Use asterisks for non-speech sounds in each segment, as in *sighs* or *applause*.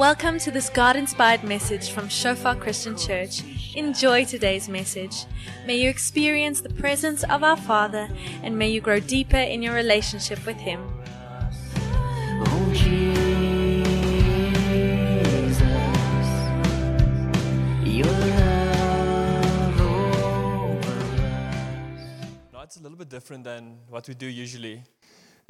Welcome to this God inspired message from Shofar Christian Church. Enjoy today's message. May you experience the presence of our Father and may you grow deeper in your relationship with Him. Oh, Jesus, your love over No, it's a little bit different than what we do usually.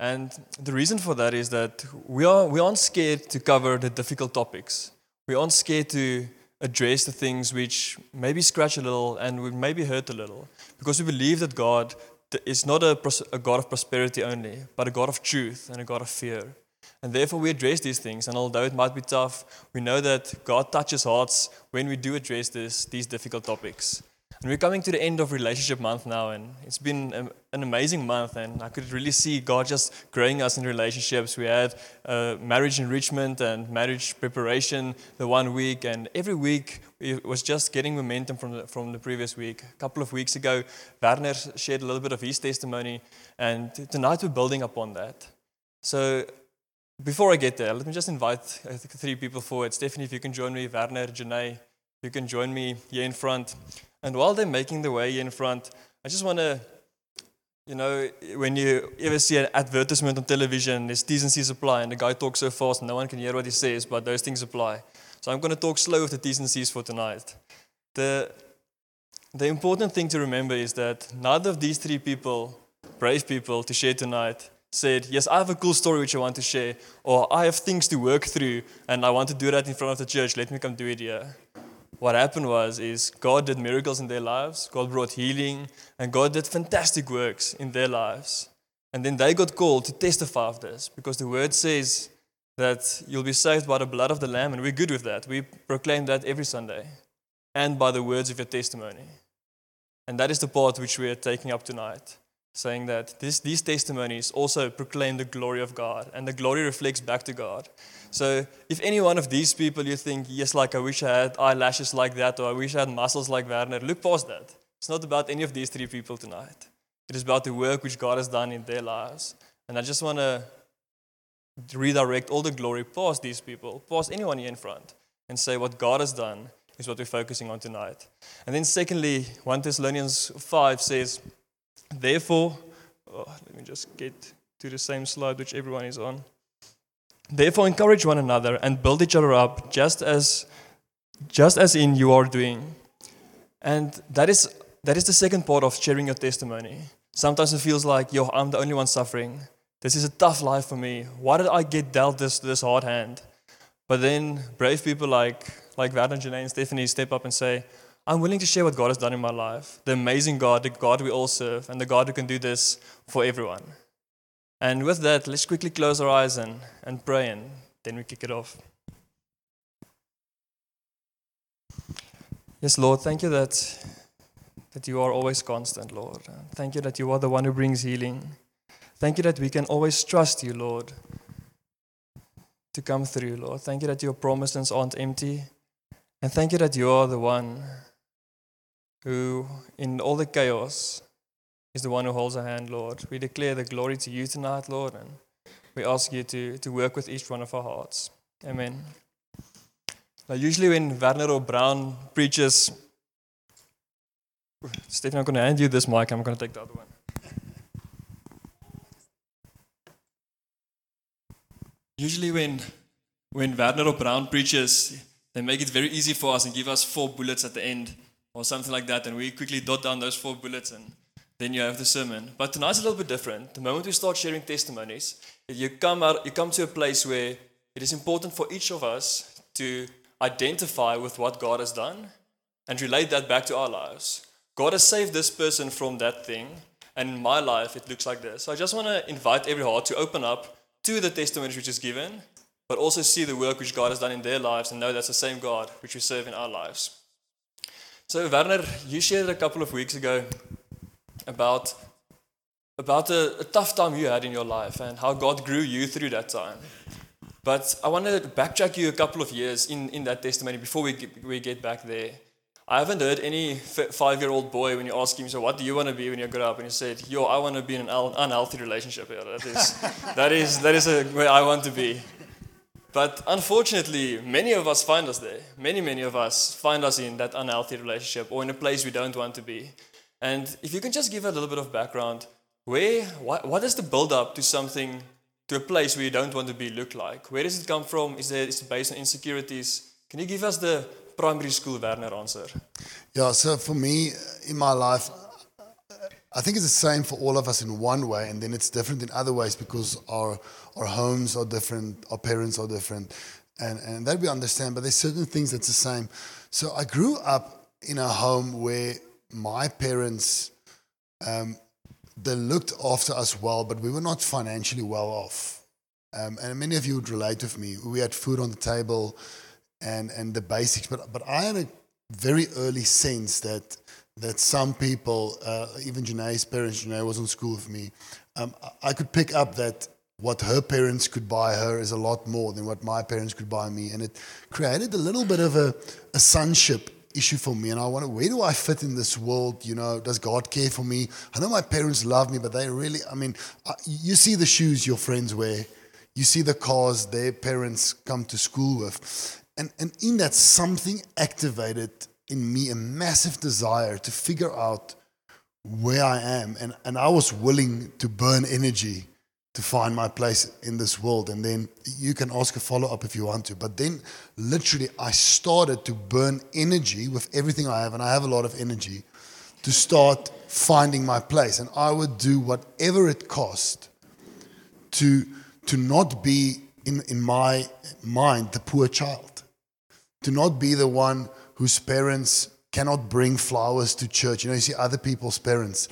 And the reason for that is that we, are, we aren't scared to cover the difficult topics. We aren't scared to address the things which maybe scratch a little and would maybe hurt a little. Because we believe that God is not a, a God of prosperity only, but a God of truth and a God of fear. And therefore, we address these things. And although it might be tough, we know that God touches hearts when we do address this, these difficult topics. And we're coming to the end of relationship month now, and it's been an amazing month. And I could really see God just growing us in relationships. We had uh, marriage enrichment and marriage preparation the one week, and every week it was just getting momentum from the, from the previous week. A couple of weeks ago, Werner shared a little bit of his testimony, and tonight we're building upon that. So before I get there, let me just invite uh, three people forward. Stephanie, if you can join me, Werner, Janae, you can join me here in front. And while they're making the way in front, I just want to, you know, when you ever see an advertisement on television, there's C's apply, and the guy talks so fast, no one can hear what he says, but those things apply. So I'm going to talk slow with the C's for tonight. The, the important thing to remember is that neither of these three people, brave people to share tonight, said, Yes, I have a cool story which I want to share, or I have things to work through and I want to do that in front of the church. Let me come do it here. What happened was is God did miracles in their lives, God brought healing, and God did fantastic works in their lives. And then they got called to testify of this because the word says that you'll be saved by the blood of the Lamb, and we're good with that. We proclaim that every Sunday, and by the words of your testimony. And that is the part which we are taking up tonight, saying that this, these testimonies also proclaim the glory of God, and the glory reflects back to God. So if any one of these people you think, yes, like I wish I had eyelashes like that, or I wish I had muscles like Werner, look past that. It's not about any of these three people tonight. It is about the work which God has done in their lives. And I just want to redirect all the glory past these people, past anyone here in front, and say what God has done is what we're focusing on tonight. And then, secondly, 1 Thessalonians 5 says, Therefore, oh, let me just get to the same slide which everyone is on. Therefore, encourage one another and build each other up, just as, just as in you are doing. And that is, that is the second part of sharing your testimony. Sometimes it feels like, yo, I'm the only one suffering. This is a tough life for me. Why did I get dealt this, this hard hand? But then brave people like, like Werner, Janae, and Stephanie step up and say, I'm willing to share what God has done in my life. The amazing God, the God we all serve, and the God who can do this for everyone. And with that, let's quickly close our eyes and, and pray, and then we kick it off. Yes, Lord, thank you that, that you are always constant, Lord. Thank you that you are the one who brings healing. Thank you that we can always trust you, Lord, to come through, Lord. Thank you that your promises aren't empty. And thank you that you are the one who, in all the chaos, is the one who holds our hand, Lord. We declare the glory to you tonight, Lord, and we ask you to, to work with each one of our hearts. Amen. Now, usually when Werner or Brown preaches, Stephen, I'm going to hand you this mic. I'm going to take the other one. Usually when, when Werner or Brown preaches, they make it very easy for us and give us four bullets at the end or something like that, and we quickly dot down those four bullets and then you have the sermon. But tonight's a little bit different. The moment we start sharing testimonies, you come out, you come to a place where it is important for each of us to identify with what God has done and relate that back to our lives. God has saved this person from that thing, and in my life it looks like this. So I just want to invite every heart to open up to the testimonies which is given, but also see the work which God has done in their lives and know that's the same God which we serve in our lives. So Werner, you shared a couple of weeks ago about about a, a, tough time you had in your life and how God grew you through that time. But I want to backtrack you a couple of years in, in that testimony before we get, we get back there. I haven't heard any five year old boy when you ask him, So, what do you want to be when you grow up? And he said, Yo, I want to be in an unhealthy relationship. Yeah, that, is, *laughs* that, is, that is a, where I want to be. But unfortunately, many of us find us there. Many, many of us find us in that unhealthy relationship or in a place we don't want to be. And if you can just give a little bit of background, where, what, what does the build up to something, to a place where you don't want to be look like? Where does it come from? Is, there, is it based on insecurities? Can you give us the primary school Werner answer? Yeah, so for me in my life, I think it's the same for all of us in one way, and then it's different in other ways because our our homes are different, our parents are different, and and that we understand. But there's certain things that's the same. So I grew up in a home where my parents, um, they looked after us well, but we were not financially well off. Um, and many of you would relate with me. We had food on the table, and and the basics. But but I had a very early sense that that some people, uh, even Janae's parents, Janae was in school with me, um, I- could pick up that what her parents could buy her is a lot more than what my parents could buy me. And it created a little bit of a, a sonship issue for me. And I wondered, where do I fit in this world? You know, does God care for me? I know my parents love me, but they really, I mean, you see the shoes your friends wear, you see the cars their parents come to school with. And, and in that, something activated in me a massive desire to figure out where I am. And, and I was willing to burn energy to find my place in this world. And then you can ask a follow up if you want to. But then literally, I started to burn energy with everything I have. And I have a lot of energy to start finding my place. And I would do whatever it cost to, to not be, in, in my mind, the poor child to not be the one whose parents cannot bring flowers to church. You know, you see other people's parents,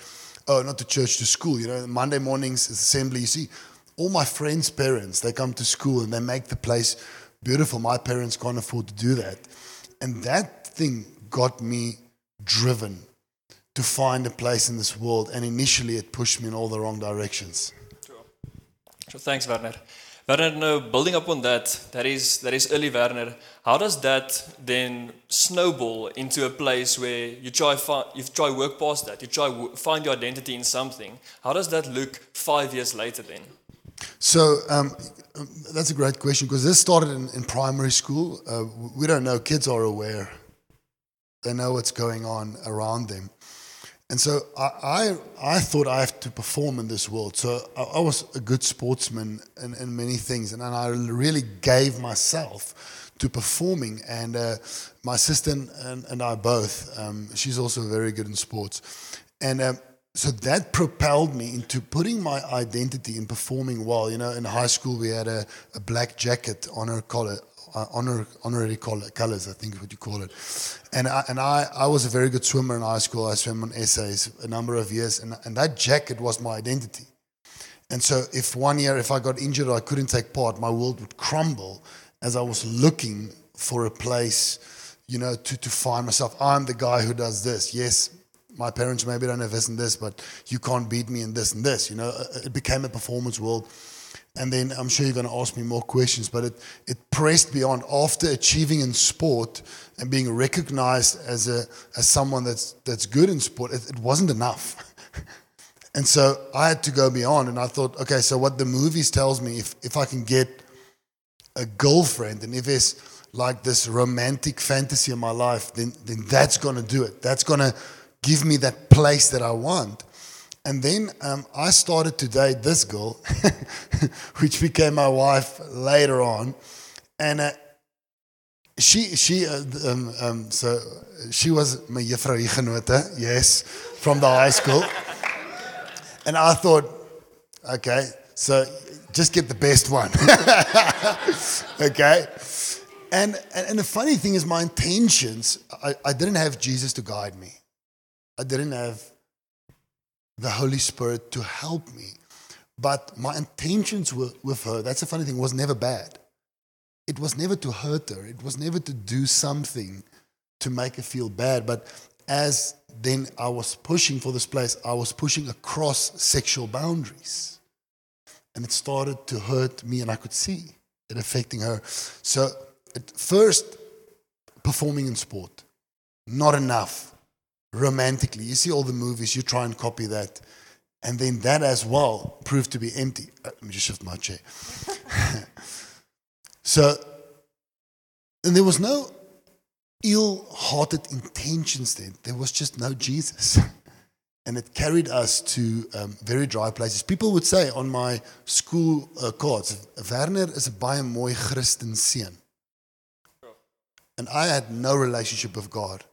oh, not to church, to school. You know, Monday mornings assembly. You see, all my friends' parents, they come to school and they make the place beautiful. My parents can't afford to do that. And that thing got me driven to find a place in this world. And initially, it pushed me in all the wrong directions. So thanks, Werner. Werner, now building up on that, that is that is early Werner. How does that then snowball into a place where you try fi- you try work past that, you try w- find your identity in something? How does that look five years later then? So um, that's a great question because this started in, in primary school. Uh, we don't know, kids are aware, they know what's going on around them. And so I, I, I thought I have to perform in this world. So I, I was a good sportsman in, in many things, and, and I really gave myself to performing. And uh, my sister and, and I both, um, she's also very good in sports. And um, so that propelled me into putting my identity in performing well. You know, in high school we had a, a black jacket honor collar, uh, Uh, honor honorary colors, I think is what you call it. And I, and I, I was a very good swimmer in high school. I swam on SAs a number of years, and, and that jacket was my identity. And so, if one year, if I got injured or I couldn't take part, my world would crumble as I was looking for a place, you know, to, to find myself. I'm the guy who does this. Yes, my parents maybe don't have this and this, but you can't beat me in this and this. You know, uh, it became a performance world. And then I'm sure you're going to ask me more questions, but it, it pressed beyond after achieving in sport and being recognized as, a, as someone that's, that's good in sport, it, it wasn't enough. *laughs* And so I had to go beyond, and I thought, okay, so what the movies tells me, if, if I can get a girlfriend, and if it's like this romantic fantasy in my life, then, then that's going to do it. That's going to give me that place that I want. And then um, I started to date this girl, *laughs* which became my wife later on. And uh, she, she, uh, um, um, so she was my juffrou yes, from the high school. And I thought, okay, so just get the best one. *laughs* okay? And, and, and the funny thing is, my intentions, I, I didn't have Jesus to guide me, I didn't have the Holy Spirit to help me. But my intentions with, with her, that's the funny thing, was never bad. It was never to hurt her, it was never to do something to make her feel bad. But as then I was pushing for this place, I was pushing across sexual boundaries. And it started to hurt me, and I could see it affecting her. So, at first, performing in sport, not enough. Romantically, you see all the movies, you try and copy that. And then that as well proved to be empty. Uh, Let me just shift my chair. *laughs* So, and there was no ill hearted intentions then. There was just no Jesus. *laughs* And it carried us to um, very dry places. People would say on my school uh, cards, Werner is a baie mooi Christen. And I had no relationship with God.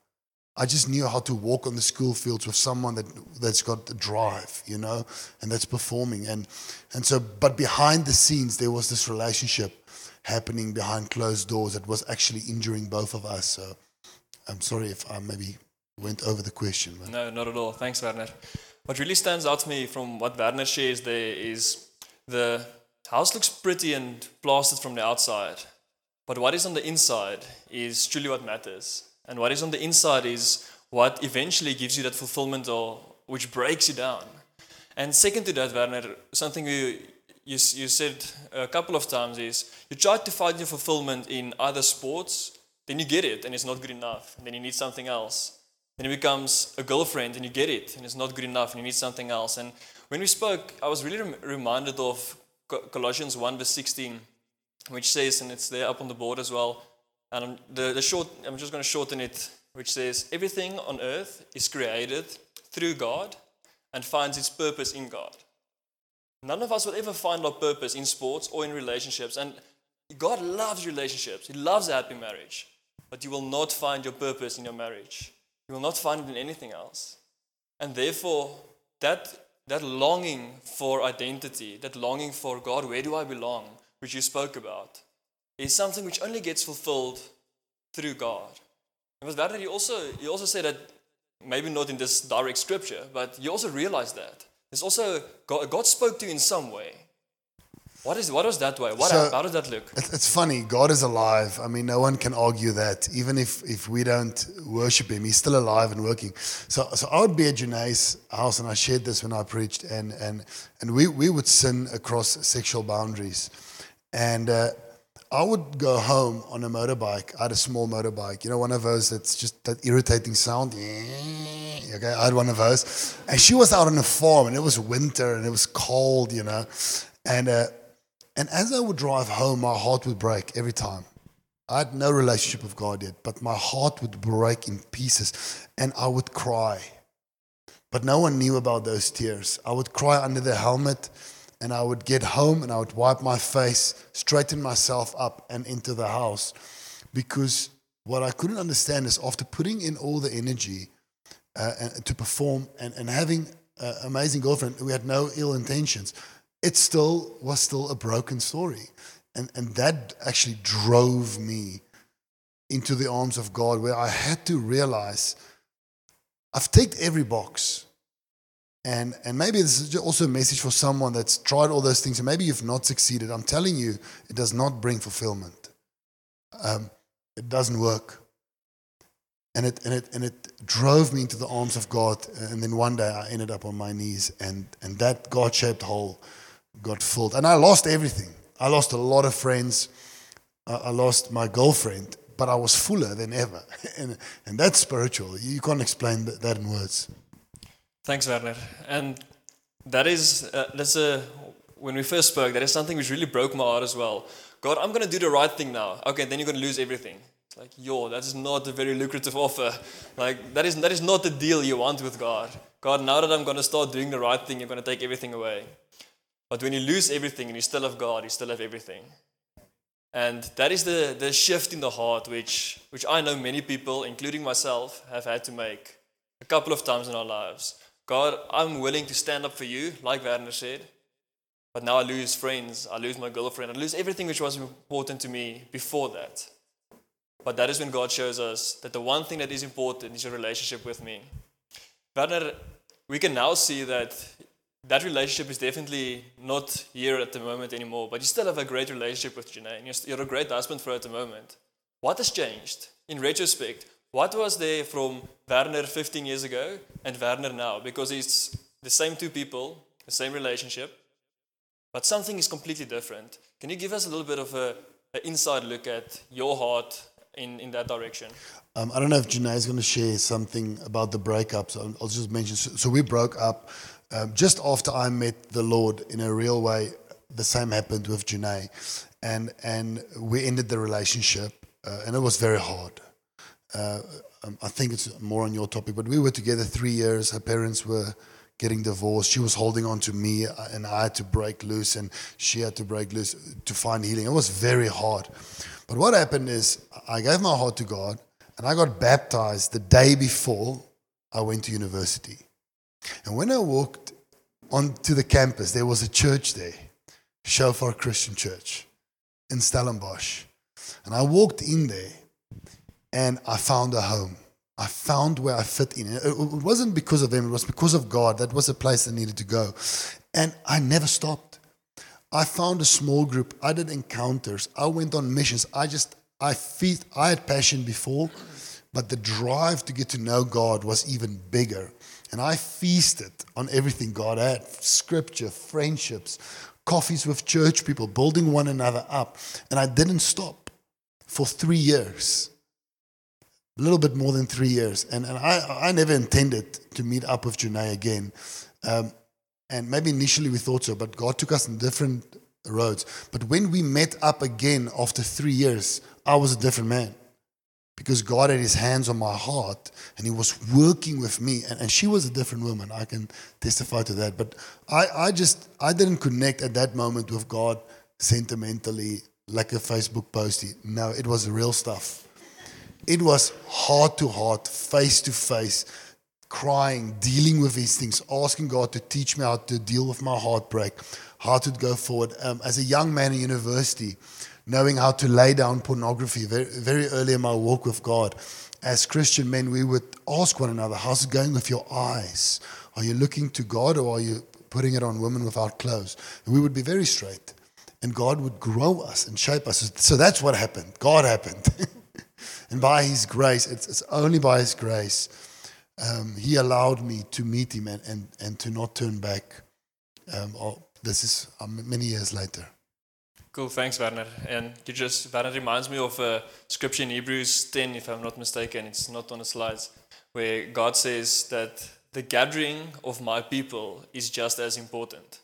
I just knew how to walk on the school fields with someone that that's got the drive, you know, and that's performing. And and so, but behind the scenes, there was this relationship happening behind closed doors that was actually injuring both of us. So, I'm sorry if I maybe went over the question. But No, not at all. Thanks, Werner. What really stands out to me from what Werner shares there is the house looks pretty and plastered from the outside, but what is on the inside is truly what matters. And what is on the inside is what eventually gives you that fulfillment or which breaks you down. And second to that, Werner, something you, you, you said a couple of times is you try to find your fulfillment in other sports, then you get it and it's not good enough, and then you need something else. Then it becomes a girlfriend and you get it and it's not good enough and you need something else. And when we spoke, I was really rem- reminded of Co- Colossians 1 verse 16, which says, and it's there up on the board as well. And I'm, the, the short, I'm just going to shorten it, which says, everything on earth is created through God and finds its purpose in God. None of us will ever find our purpose in sports or in relationships. And God loves relationships. He loves a happy marriage. But you will not find your purpose in your marriage. You will not find it in anything else. And therefore, that, that longing for identity, that longing for God, where do I belong, which you spoke about, is something which only gets fulfilled through God. And with that, you also, you also say that, maybe not in this direct scripture, but you also realize that. There's also, God, God spoke to you in some way. What, is, what was that way? What, So- how does that look? It's funny. God is alive. I mean, no one can argue that. Even if, if we don't worship Him, He's still alive and working. So, so I would be at Janae's house, and I shared this when I preached, and and and we we would sin across sexual boundaries, and. Uh, I would go home on a motorbike. I had a small motorbike, you know, one of those that's just that irritating sound. Okay, I had one of those. And she was out on a farm, and it was winter, and it was cold, you know. And uh, and as I would drive home, my heart would break every time. I had no relationship with God yet, but my heart would break in pieces and I would cry. But no one knew about those tears. I would cry under the helmet and I would get home and I would wipe my face, straighten myself up, and into the house. Because what I couldn't understand is after putting in all the energy uh, and, to perform and, and having an amazing girlfriend, we had no ill intentions. It still was still a broken story. And, and that actually drove me into the arms of God, where I had to realize I've ticked every box. And, and maybe this is also a message for someone that's tried all those things and maybe you've not succeeded. I'm telling you, it does not bring fulfillment. Um, it doesn't work. And it, and, it, and it drove me into the arms of God. And then one day I ended up on my knees, and, and that God shaped hole got filled. And I lost everything. I lost a lot of friends. I I lost my girlfriend, but I was fuller than ever. *laughs* and, and that's spiritual. You can't explain that, that in words. Thanks, Werner. And that is, uh, that's a, when we first spoke, that is something which really broke my heart as well. God, I'm going to do the right thing now. Okay, then you're going to lose everything. It's like, yo, that is not a very lucrative offer. Like, that is, that is not the deal you want with God. God, now that I'm going to start doing the right thing, you're going to take everything away. But when you lose everything and you still have God, you still have everything. And that is the, the shift in the heart which, which I know many people, including myself, have had to make a couple of times in our lives. God, I'm willing to stand up for you, like Werner said, but now I lose friends, I lose my girlfriend, I lose everything which was important to me before that. But that is when God shows us that the one thing that is important is your relationship with me. Werner, we can now see that that relationship is definitely not here at the moment anymore, but you still have a great relationship with Janae, and you're, you're a great husband for her at the moment. What has changed? In retrospect, what was there from Werner 15 years ago and Werner now? Because it's the same two people, the same relationship, but something is completely different. Can you give us a little bit of a, an inside look at your heart in, in that direction? Um, I don't know if Janae is going to share something about the breakup. So I'll just mention. So, so we broke up um, just after I met the Lord in a real way. The same happened with Janae, and and we ended the relationship, uh, and it was very hard. Uh, um, I think it's more on your topic, but we were together three years. Her parents were getting divorced. She was holding on to me, uh, and I had to break loose, and she had to break loose to find healing. It was very hard. But what happened is, I gave my heart to God, and I got baptized the day before I went to university. And when I walked onto the campus, there was a church there, Shofar Christian Church in Stellenbosch. And I walked in there and I found a home. I found where I fit in. It wasn't because of him, it was because of God. That was the place I needed to go. And I never stopped. I found a small group. I did encounters. I went on missions. I just, I feed, I had passion before, but the drive to get to know God was even bigger. And I feasted on everything God had scripture, friendships, coffees with church people, building one another up. And I didn't stop for three years a little bit more than three years. And, and I, I never intended to meet up with Janae again. Um, and maybe initially we thought so, but God took us in different roads. But when we met up again after three years, I was a different man because God had his hands on my heart and he was working with me. And, and she was a different woman. I can testify to that. But I, I just, I didn't connect at that moment with God sentimentally like a Facebook postie. No, it was real stuff. It was heart to heart, face to face, crying, dealing with these things, asking God to teach me how to deal with my heartbreak, how to go forward. Um, as a young man in university, knowing how to lay down pornography very, very early in my walk with God. As Christian men, we would ask one another, How's it going with your eyes? Are you looking to God or are you putting it on women without clothes? And we would be very straight. And God would grow us and shape us. So that's what happened. God happened. *laughs* And by His grace, it's, it's only by His grace, um, He allowed me to meet Him and, and, and to not turn back. Um, oh, this is um, many years later. Cool, thanks, Werner. And you just Werner reminds me of a scripture in Hebrews 10, if I'm not mistaken. It's not on the slides, where God says that the gathering of my people is just as important.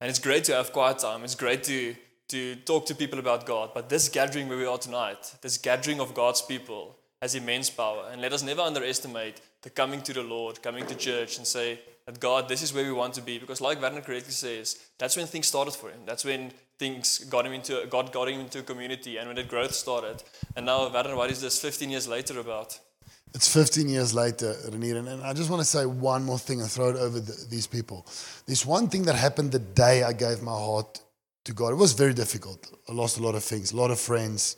And it's great to have quiet time. It's great to to talk to people about God. But this gathering where we are tonight, this gathering of God's people, has immense power. And let us never underestimate the coming to the Lord, coming to church and say that God, this is where we want to be. Because like Werner correctly says, that's when things started for him. That's when things got him into God got him into a community and when the growth started. And now Werner, what is this 15 years later about? It's 15 years later, Renier, and I just want to say one more thing and throw it over the, these people. There's one thing that happened the day I gave my heart to God. It was very difficult. I lost a lot of things, a lot of friends.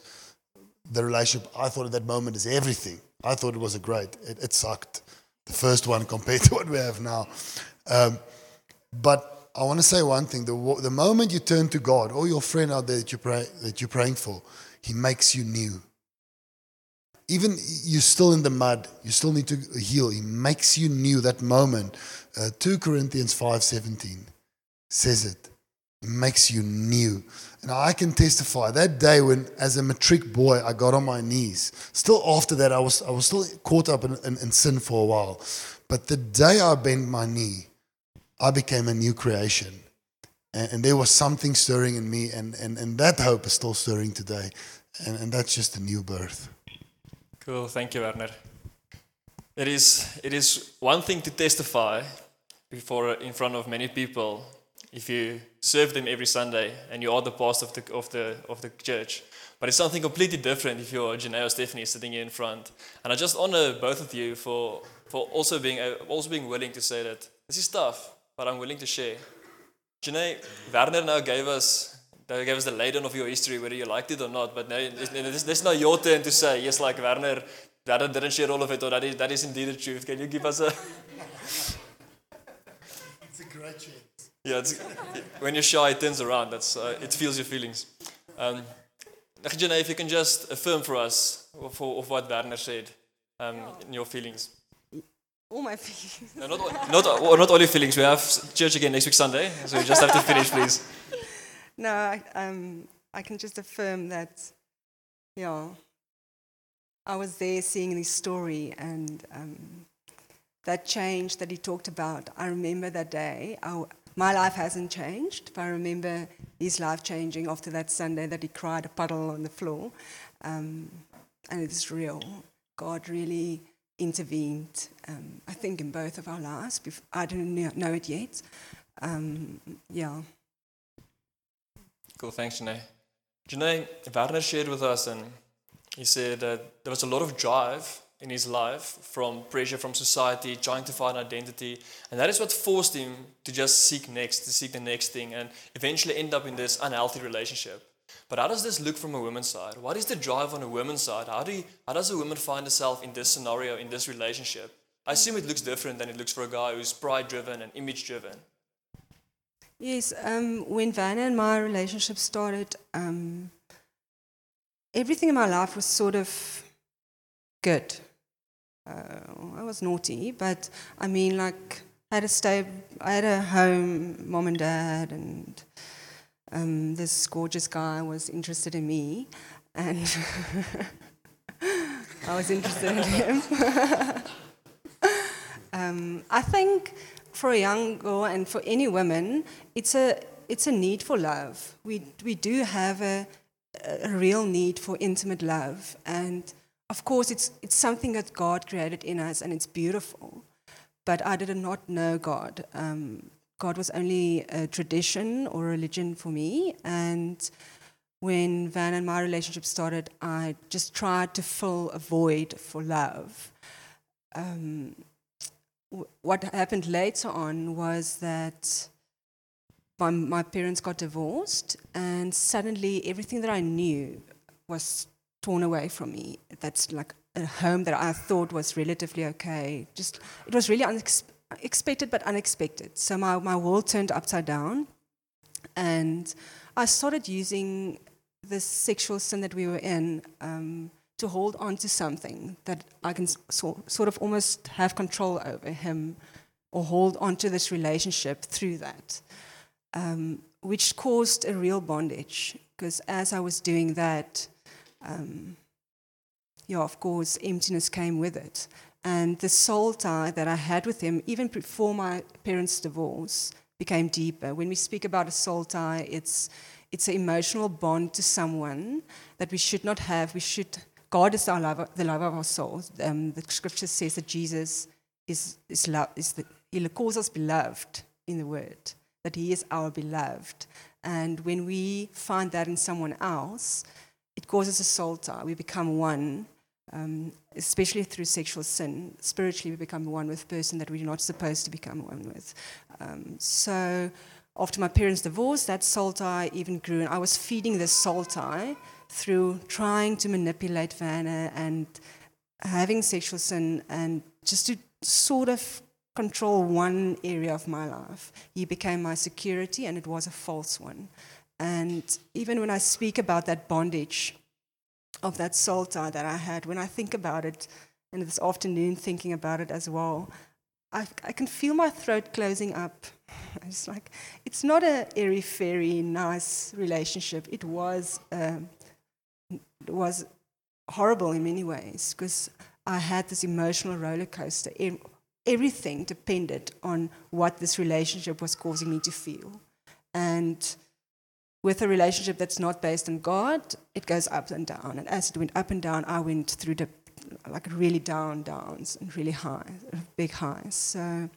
The relationship, I thought at that moment is everything. I thought it was a great. It, it sucked. The first one *laughs* compared to what we have now. Um, but I want to say one thing: the, the moment you turn to God, or your friend out there that you pray that you're praying for, He makes you new. Even you're still in the mud, you still need to heal. He makes you new. That moment, uh, two Corinthians five seventeen says it makes you new. And I can testify that day when, as a matric boy, I got on my knees. Still after that, I was, I was still caught up in, in, in sin for a while. But the day I bent my knee, I became a new creation. And, and there was something stirring in me, and, and, and that hope is still stirring today. And, and that's just a new birth. Cool, thank you, Werner. It is, it is one thing to testify before in front of many people if you serve them every Sunday and you are the pastor of the, of the, of the church. But it's something completely different if you're Janae or Stephanie sitting here in front. And I just honor both of you for, for also, being, uh, also being willing to say that this is tough, but I'm willing to share. Janae, Werner now gave us, gave us the laydown of your history, whether you liked it or not. But now, this is not your turn to say, yes, like Werner, Werner didn't share all of it, or that is, that is indeed the truth. Can you give us a. It's a great chance. Yeah, it's, when you're shy, it turns around. That's uh, it feels your feelings. Um, if you can just affirm for us of, of what Werner said um, in your feelings. All my feelings. No, not, all, not, all, not all your feelings. We have church again next week Sunday, so you just have to finish, please. *laughs* No, I, um, I can just affirm that, you know, I was there seeing this story and um, that change that he talked about. I remember that day. I, my life hasn't changed. But I remember his life changing after that Sunday that he cried a puddle on the floor. Um, and it's real. God really intervened, um, I think, in both of our lives. I don't know it yet. Um, yeah. Cool, thanks, Janae. Janae, Werner shared with us, and he said that there was a lot of drive in his life from pressure from society, trying to find identity, and that is what forced him to just seek next, to seek the next thing, and eventually end up in this unhealthy relationship. But how does this look from a woman's side? What is the drive on a woman's side? How, do you, how does a woman find herself in this scenario, in this relationship? I assume it looks different than it looks for a guy who's pride driven and image driven. Yes, um, when Werner and my relationship started, um, everything in my life was sort of good. Uh, I was naughty, but I mean, like, I had a stay, I had a home, mom and dad, and um, this gorgeous guy was interested in me, and *laughs* I was interested in him. *laughs* um, I think for a young girl and for any woman, it's a it's a need for love. We we do have a a real need for intimate love, and of course, it's it's something that God created in us, and it's beautiful. But I did not know God. Um, God was only a tradition or religion for me, and when Van and my relationship started, I just tried to fill a void for love. Um, what happened later on was that my, my parents got divorced, and suddenly everything that I knew was torn away from me. That's like a home that I thought was relatively okay. Just it was really unexpected, but unexpected. So my, my world turned upside down, and I started using this sexual sin that we were in um, to hold on to something that I can so, sort of almost have control over him or hold on to this relationship through that, um, which caused a real bondage. Because as I was doing that, um, yeah, of course, emptiness came with it. And the soul tie that I had with him, even before my parents' divorce, became deeper. When we speak about a soul tie, it's it's an emotional bond to someone that we should not have. We should. God is our love, the love of our souls. Um, the scripture says that Jesus is is love. Is the, he calls us beloved in the word. That He is our beloved. And when we find that in someone else, it causes a soul tie. We become one, um, especially through sexual sin. Spiritually, we become one with a person that we're not supposed to become one with. Um, so, after my parents' divorce, that soul tie even grew, and I was feeding this soul tie through trying to manipulate Werner and having sexual sin, and just to sort of control one area of my life. He became my security, and it was a false one. And even when I speak about that bondage of that soul tie that I had, when I think about it, and this afternoon thinking about it as well, I, I can feel my throat closing up. *laughs* It's like, it's not a airy fairy, nice relationship. It was, um, it was horrible in many ways because I had this emotional roller coaster. Everything depended on what this relationship was causing me to feel. And with a relationship that's not based on God, it goes up and down. And as it went up and down, I went through the like really down downs and really high, big highs. So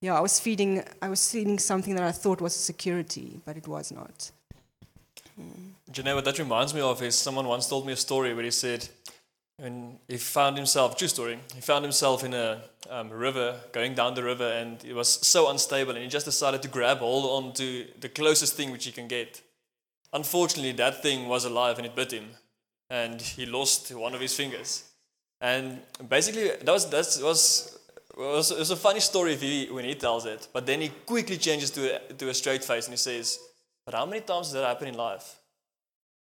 yeah, I was feeding I was feeding something that I thought was security, but it was not. Janae, what that reminds me of is someone once told me a story where he said, when he found himself, true story, he found himself in a um, river, going down the river, and it was so unstable, and he just decided to grab hold on to the closest thing which he can get. Unfortunately, that thing was alive and it bit him, and he lost one of his fingers. And basically, that was that was was, a funny story he, when he tells it, but then he quickly changes to a, to a straight face and he says, "But how many times does that happen in life,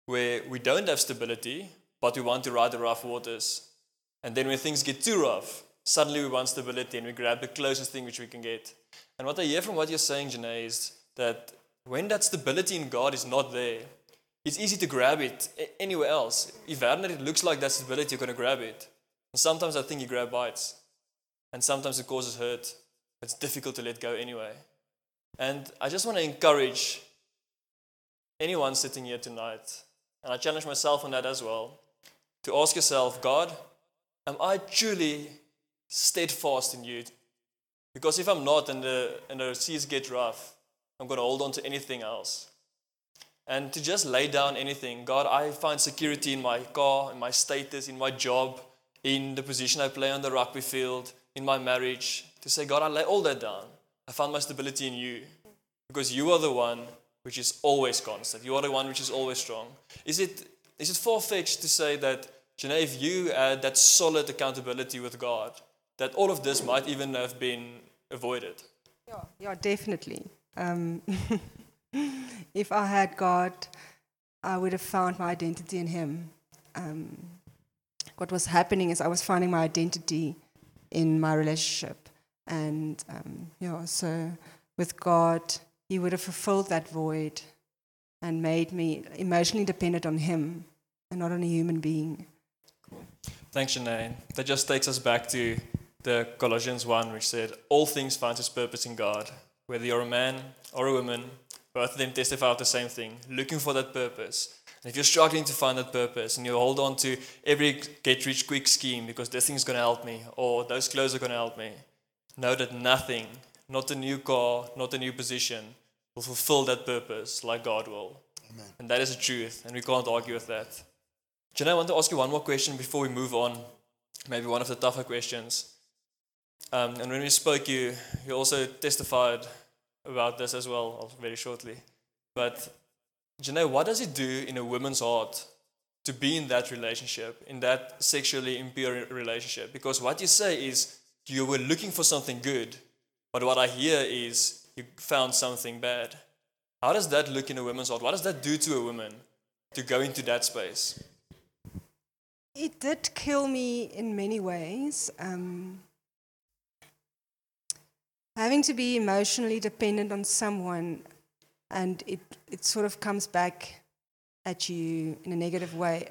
where we don't have stability, but we want to ride the rough waters, and then when things get too rough, suddenly we want stability and we grab the closest thing which we can get." And what I hear from what you're saying, Janae, is that when that stability in God is not there, it's easy to grab it anywhere else. If it looks like that stability, you're going to grab it. And sometimes I think you grab bites. And sometimes it causes hurt. It's difficult to let go anyway. And I just want to encourage anyone sitting here tonight, and I challenge myself on that as well, to ask yourself, God, am I truly steadfast in you? Because if I'm not and the, and the seas get rough, I'm going to hold on to anything else. And to just lay down anything. God, I find security in my car, in my status, in my job, in the position I play on the rugby field, in my marriage. To say, God, I lay all that down. I found my stability in you. Because you are the one which is always constant. You are the one which is always strong. Is it, is it far fetched to say that, Janae, if you had that solid accountability with God, that all of this might even have been avoided? Yeah, yeah definitely. Um, *laughs* if I had God, I would have found my identity in Him. Um, what was happening is I was finding my identity in my relationship. And um, yeah, so with God, He would have fulfilled that void and made me emotionally dependent on Him and not on a human being. Thanks, Janae. That just takes us back to the Colossians 1, which said, All things find its purpose in God. Whether you're a man or a woman, both of them testify of the same thing, looking for that purpose. And if you're struggling to find that purpose and you hold on to every get rich quick scheme because this thing's going to help me or those clothes are going to help me, know that nothing, not a new car, not a new position, will fulfill that purpose like God will. Amen. And that is the truth, and we can't argue with that. Janae, I want to ask you one more question before we move on. Maybe one of the tougher questions. Um, and when we spoke, you, you also testified about this as well, very shortly. But Janae, what does it do in a woman's heart to be in that relationship, in that sexually impure relationship? Because what you say is you were looking for something good, but what I hear is you found something bad. How does that look in a woman's heart? What does that do to a woman to go into that space? It did kill me in many ways. Um, having to be emotionally dependent on someone and it, it sort of comes back at you in a negative way.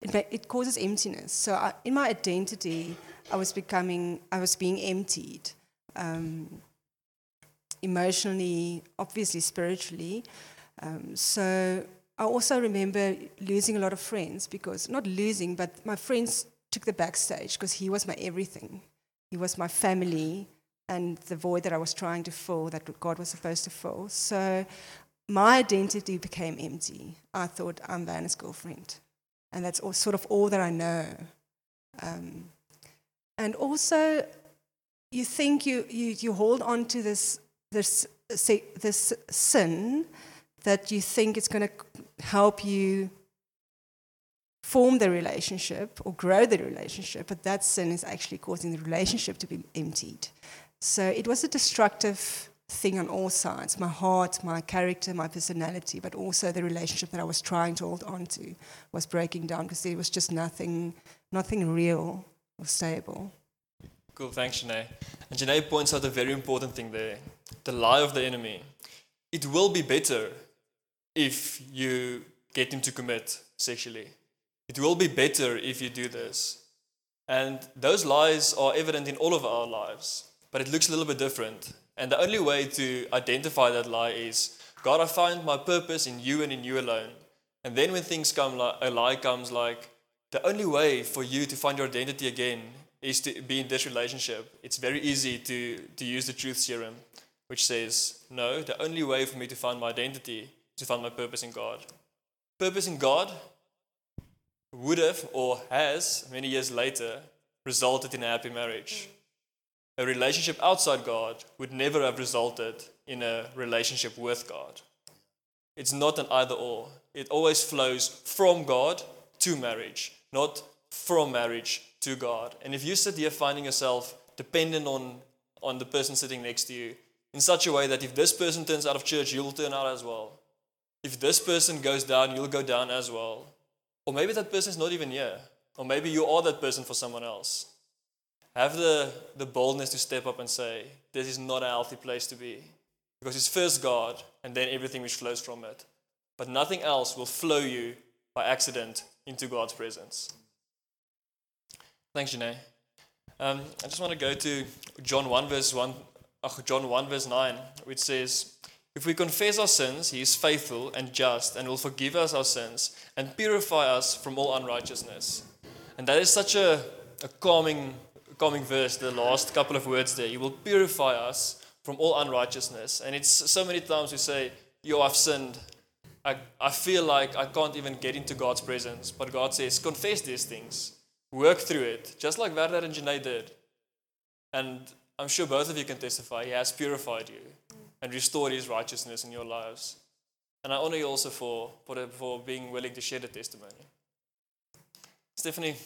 It, it causes emptiness. So I, in my identity, I was becoming, I was being emptied, um, emotionally, obviously spiritually. Um, so I also remember losing a lot of friends because not losing, but my friends took the backstage because he was my everything. He was my family and the void that I was trying to fill, that God was supposed to fill. So my identity became empty. I thought I'm Werner's girlfriend, and that's all, sort of all that I know. Um, and also, you think you, you, you hold on to this, this, this sin that you think it's going to help you form the relationship or grow the relationship, but that sin is actually causing the relationship to be emptied. So it was a destructive thing on all sides my heart, my character, my personality, but also the relationship that I was trying to hold on to was breaking down because there was just nothing, nothing real or stable. Cool, thanks, Janae. And Janae points out a very important thing there the lie of the enemy. It will be better if you get him to commit sexually. It will be better if you do this. And those lies are evident in all of our lives, but it looks a little bit different. And the only way to identify that lie is God, I find my purpose in you and in you alone. And then when things come, like, a lie comes like, the only way for you to find your identity again is to be in this relationship. It's very easy to, to use the truth serum, which says, no, the only way for me to find my identity is to find my purpose in God. Purpose in God would have or has, many years later, resulted in a happy marriage. A relationship outside God would never have resulted in a relationship with God. It's not an either or. It always flows from God to marriage, not from marriage to God. And if you sit here finding yourself dependent on, on the person sitting next to you in such a way that if this person turns out of church, you'll turn out as well. If this person goes down, you'll go down as well. Or maybe that person's not even here. Or maybe you are that person for someone else. Have the, the boldness to step up and say, This is not a healthy place to be. Because it's first God and then everything which flows from it. But nothing else will flow you by accident into God's presence. Thanks, Janae. Um, I just want to go to John 1 verse 1, uh, John 1 verse 9, which says, If we confess our sins, he is faithful and just and will forgive us our sins and purify us from all unrighteousness. And that is such a, a calming, calming verse, the last couple of words there. He will purify us from all unrighteousness. And it's so many times we say, Yo, I've sinned. I, I feel like I can't even get into God's presence. But God says, confess these things, work through it, just like Werner and Janae did. And I'm sure both of you can testify, He has purified you and restored His righteousness in your lives. And I honor you also for, for, for being willing to share the testimony. Stephanie,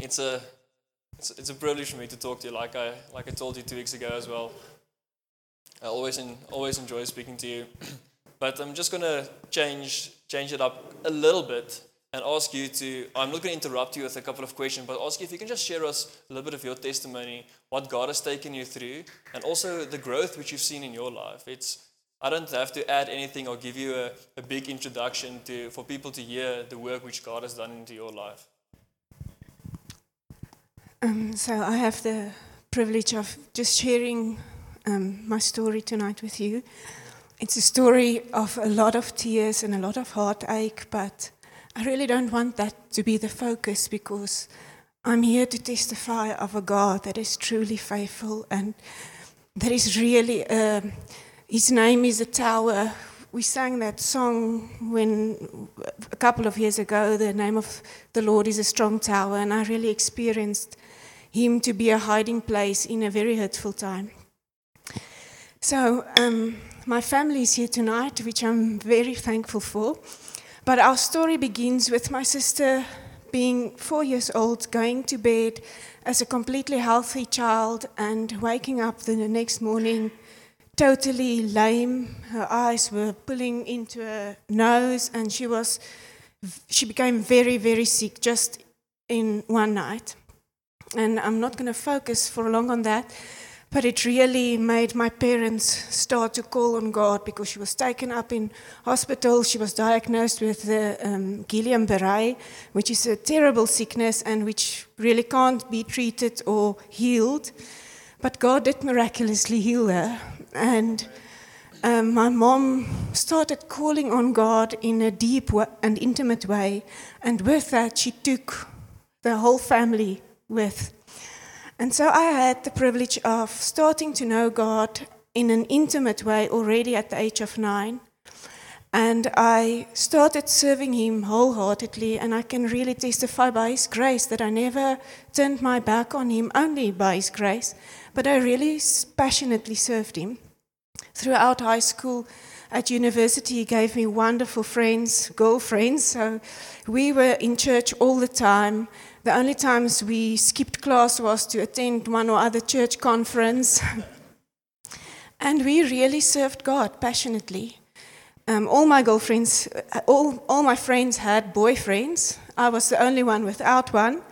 it's a, it's, it's a privilege for me to talk to you, like I, like I told you two weeks ago as well. I always, in, always enjoy speaking to you. *clears throat* but I'm just going to change, change it up a little bit and ask you to, I'm not going to interrupt you with a couple of questions, but ask you if you can just share us a little bit of your testimony, what God has taken you through, and also the growth which you've seen in your life. It's, I don't have to add anything or give you a, a big introduction to, for people to hear the work which God has done into your life. Um, so I have the privilege of just sharing um, my story tonight with you. It's a story of a lot of tears and a lot of heartache, but I really don't want that to be the focus because I'm here to testify of a God that is truly faithful and that is really, um, His name is a tower. We sang that song when a couple of years ago, the name of the Lord is a strong tower, and I really experienced Him to be a hiding place in a very hurtful time. So, um, my family is here tonight, which I'm very thankful for. But our story begins with my sister being four years old, going to bed as a completely healthy child, and waking up the next morning totally lame. Her eyes were pulling into her nose, and she was she became very, very sick just in one night. And I'm not going to focus for long on that, but it really made my parents start to call on God because she was taken up in hospital. She was diagnosed with the um, Guillain-Barré, which is a terrible sickness and which really can't be treated or healed. But God did miraculously heal her. And um, my mom started calling on God in a deep and intimate way. And with that, she took the whole family with. And so I had the privilege of starting to know God in an intimate way already at the age of nine. And I started serving Him wholeheartedly, and I can really testify by His grace that I never turned my back on Him only by His grace, but I really passionately served Him. Throughout high school, at university, He gave me wonderful friends, girlfriends. So we were in church all the time. The only times we skipped class was to attend one or other church conference. *laughs* and we really served God passionately. Um, all my girlfriends, uh, all, all my friends had boyfriends. I was the only one without one.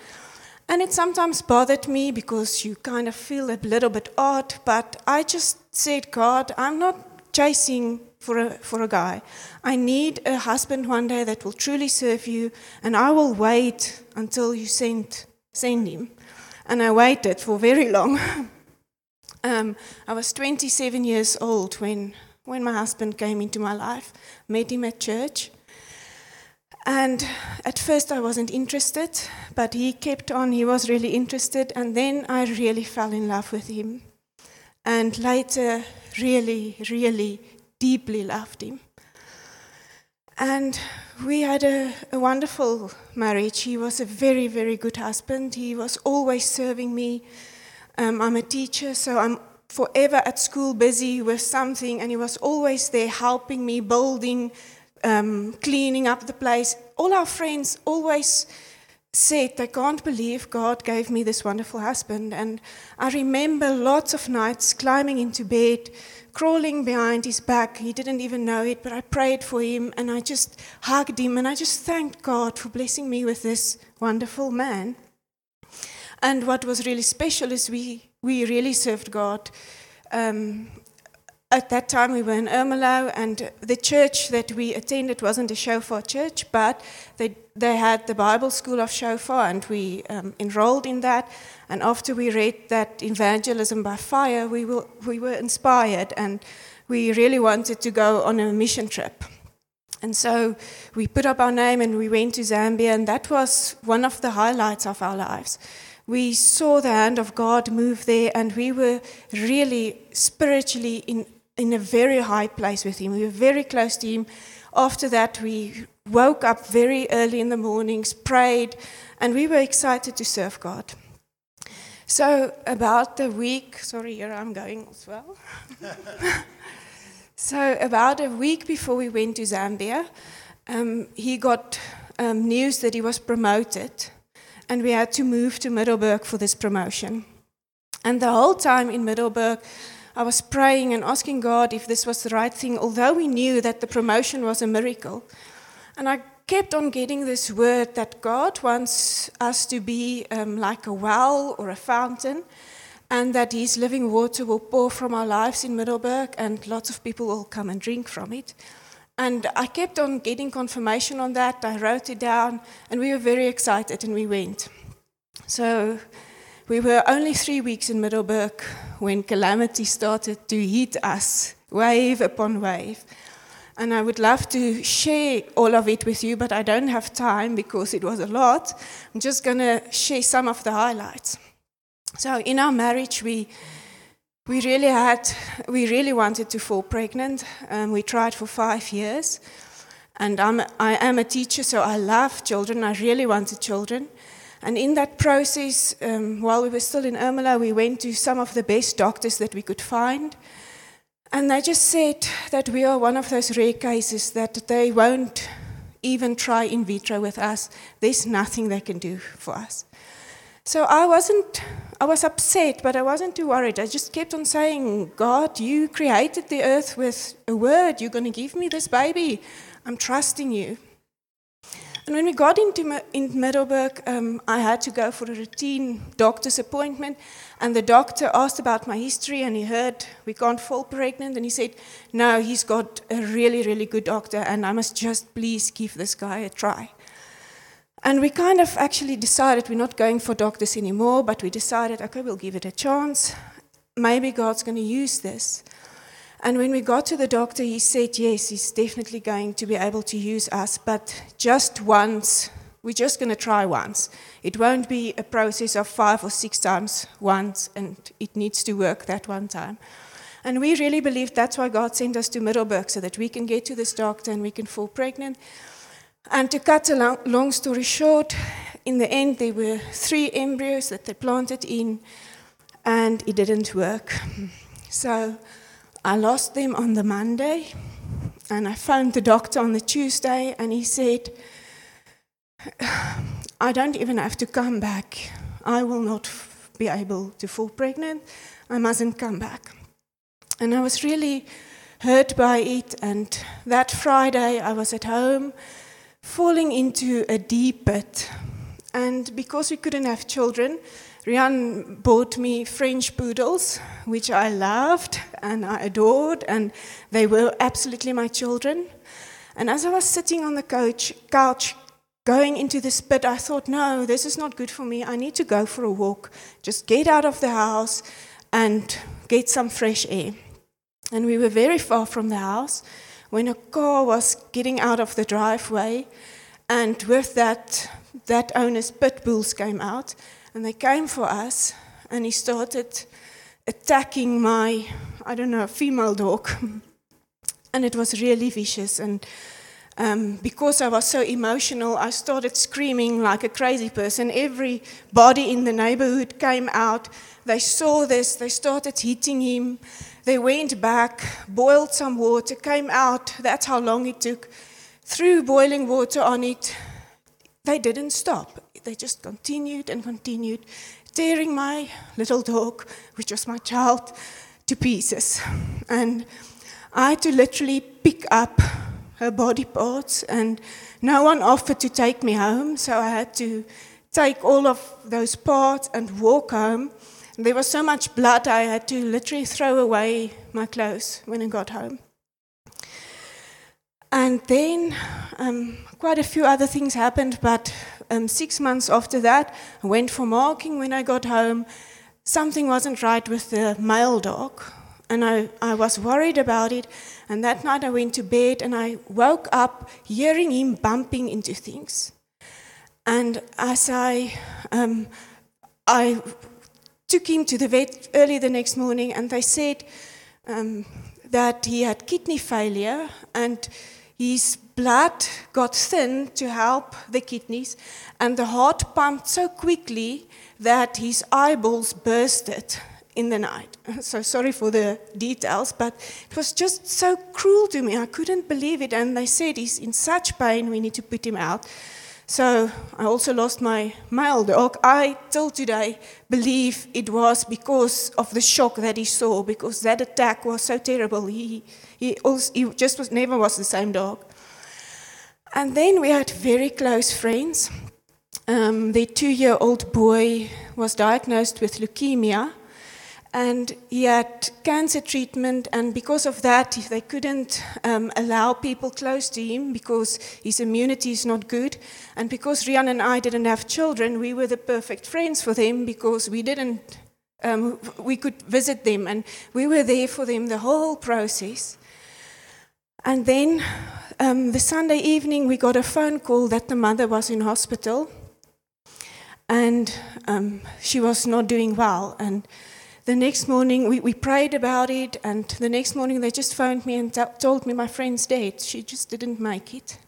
And it sometimes bothered me because you kind of feel a little bit odd, but I just said, God, I'm not chasing for a, for a guy. I need a husband one day that will truly serve you, and I will wait until you send, send him. And I waited for very long. *laughs* um, I was 27 years old when, when my husband came into my life, met him at church. And at first I wasn't interested, but he kept on, he was really interested, and then I really fell in love with him. And later, really, really deeply loved him. And we had a, a wonderful marriage. He was a very, very good husband. He was always serving me. Um, I'm a teacher, so I'm forever at school busy with something, and he was always there helping me, building, um, cleaning up the place. All our friends always said they can't believe God gave me this wonderful husband. And I remember lots of nights climbing into bed, crawling behind his back. He didn't even know it, but I prayed for him and I just hugged him and I just thanked God for blessing me with this wonderful man. And what was really special is we, we really served God. Um, at that time, we were in Ermelo, and the church that we attended wasn't a shofar church, but they, they had the Bible School of Shofar, and we um, enrolled in that. And after we read that evangelism by fire, we, will, we were inspired, and we really wanted to go on a mission trip. And so we put up our name and we went to Zambia, and that was one of the highlights of our lives. We saw the hand of God move there, and we were really spiritually in, in a very high place with Him. We were very close to Him. After that, we woke up very early in the mornings, prayed, and we were excited to serve God. So, about a week, sorry, here I'm going as well. *laughs* so, about a week before we went to Zambia, um, he got um, news that he was promoted, and we had to move to Middelburg for this promotion. And the whole time in Middelburg, I was praying and asking God if this was the right thing, although we knew that the promotion was a miracle. And I kept on getting this word that God wants us to be um, like a well or a fountain, and that His living water will pour from our lives in Middelburg, and lots of people will come and drink from it. And I kept on getting confirmation on that. I wrote it down, and we were very excited, and we went. So we were only three weeks in Middelburg when calamity started to hit us, wave upon wave. And I would love to share all of it with you, but I don't have time because it was a lot. I'm just going to share some of the highlights. So, in our marriage, we, we really had, we really wanted to fall pregnant. Um, we tried for five years. And I'm, I am a teacher, so I love children. I really wanted children. And in that process, um, while we were still in Ermelo, we went to some of the best doctors that we could find. And they just said that we are one of those rare cases that they won't even try in vitro with us. There's nothing they can do for us. So I wasn't, I was upset, but I wasn't too worried. I just kept on saying, God, you created the earth with a word. You're going to give me this baby. I'm trusting you. And when we got into in Middelburg, um, I had to go for a routine doctor's appointment. And the doctor asked about my history, and he heard we can't fall pregnant. And he said, No, he's got a really, really good doctor, and I must just please give this guy a try. And we kind of actually decided we're not going for doctors anymore, but we decided, okay, we'll give it a chance. Maybe God's going to use this. And when we got to the doctor, he said, yes, he's definitely going to be able to use us, but just once. We're just going to try once. It won't be a process of five or six times once, and it needs to work that one time. And we really believe that's why God sent us to Middelburg, so that we can get to this doctor and we can fall pregnant. And to cut a long, long story short, in the end, there were three embryos that they planted in, and it didn't work. So I lost them on the Monday, and I phoned the doctor on the Tuesday, and he said, I don't even have to come back. I will not be able to fall pregnant. I mustn't come back. And I was really hurt by it. And that Friday, I was at home, falling into a deep pit. And because we couldn't have children, Rian bought me French poodles, which I loved and I adored, and they were absolutely my children. And as I was sitting on the couch, couch going into this pit, I thought, no, this is not good for me. I need to go for a walk, just get out of the house and get some fresh air. And we were very far from the house when a car was getting out of the driveway, and with that, that owner's pit bulls came out and they came for us, and he started attacking my, I don't know, female dog. *laughs* and it was really vicious. And um, because I was so emotional, I started screaming like a crazy person. Everybody in the neighborhood came out. They saw this, they started hitting him. They went back, boiled some water, came out. That's how long it took. Threw boiling water on it. They didn't stop they just continued and continued, tearing my little dog, which was my child, to pieces. And I had to literally pick up her body parts, and no one offered to take me home, so I had to take all of those parts and walk home. There was so much blood, I had to literally throw away my clothes when I got home. And then um, quite a few other things happened, but um, six months after that, I went for marking when I got home. Something wasn't right with the male dog. And I, I was worried about it. And that night I went to bed and I woke up hearing him bumping into things. And as I, um, I took him to the vet early the next morning, and they said um, that he had kidney failure and his blood got thin to help the kidneys, and the heart pumped so quickly that his eyeballs bursted in the night. *laughs* So sorry for the details, but it was just so cruel to me. I couldn't believe it, and they said he's in such pain, we need to put him out. So I also lost my male dog. I till today believe it was because of the shock that he saw, because that attack was so terrible. He, he, also, he just was, never was the same dog. And then we had very close friends. Um, their two year old boy was diagnosed with leukemia and he had cancer treatment, and because of that, if they couldn't um, allow people close to him because his immunity is not good. And because Rian and I didn't have children, we were the perfect friends for them because we didn't, um, we could visit them, and we were there for them the whole process. And then um, the Sunday evening, we got a phone call that the mother was in hospital, and um, she was not doing well, and the next morning, we, we prayed about it, and the next morning, they just phoned me and t- told me my friend's dead. She just didn't make it.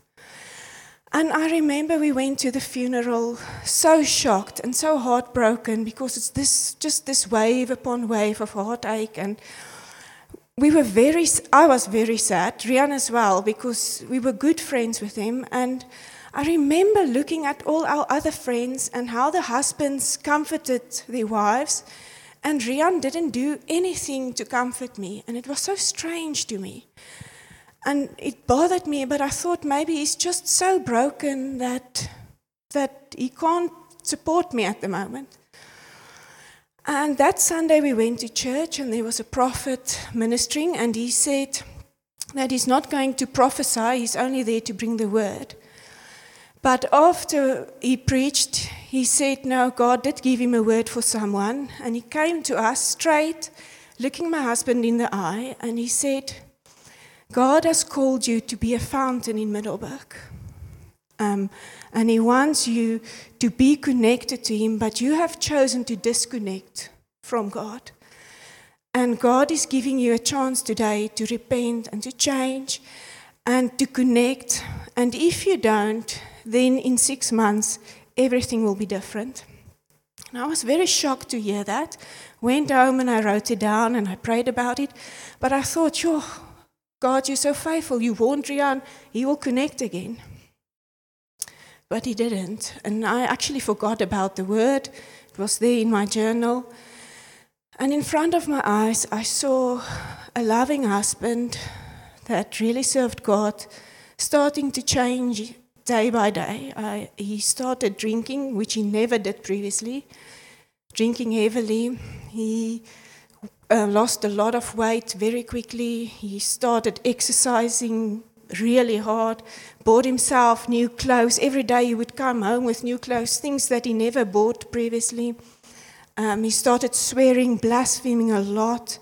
And I remember we went to the funeral so shocked and so heartbroken because it's this, just this wave upon wave of heartache. And we were very, I was very sad, Rian as well, because we were good friends with him. And I remember looking at all our other friends and how the husbands comforted their wives and Rian didn't do anything to comfort me, and it was so strange to me. And it bothered me, but I thought maybe he's just so broken that, that he can't support me at the moment. And that Sunday we went to church, and there was a prophet ministering, and he said that he's not going to prophesy, he's only there to bring the word. But after he preached, he said, No, God did give him a word for someone. And he came to us straight, looking my husband in the eye, and he said, God has called you to be a fountain in Middelburg. Um, and he wants you to be connected to him, but you have chosen to disconnect from God. And God is giving you a chance today to repent and to change and to connect. And if you don't, then in six months, everything will be different. And I was very shocked to hear that. Went home and I wrote it down and I prayed about it. But I thought, "Yo, God, you're so faithful. You warned Rian, he will connect again. But he didn't. And I actually forgot about the word. It was there in my journal. And in front of my eyes, I saw a loving husband that really served God starting to change day by day. I, he started drinking, which he never did previously, drinking heavily. He uh, lost a lot of weight very quickly. He started exercising really hard, bought himself new clothes. Every day he would come home with new clothes, things that he never bought previously. Um, he started swearing, blaspheming a lot.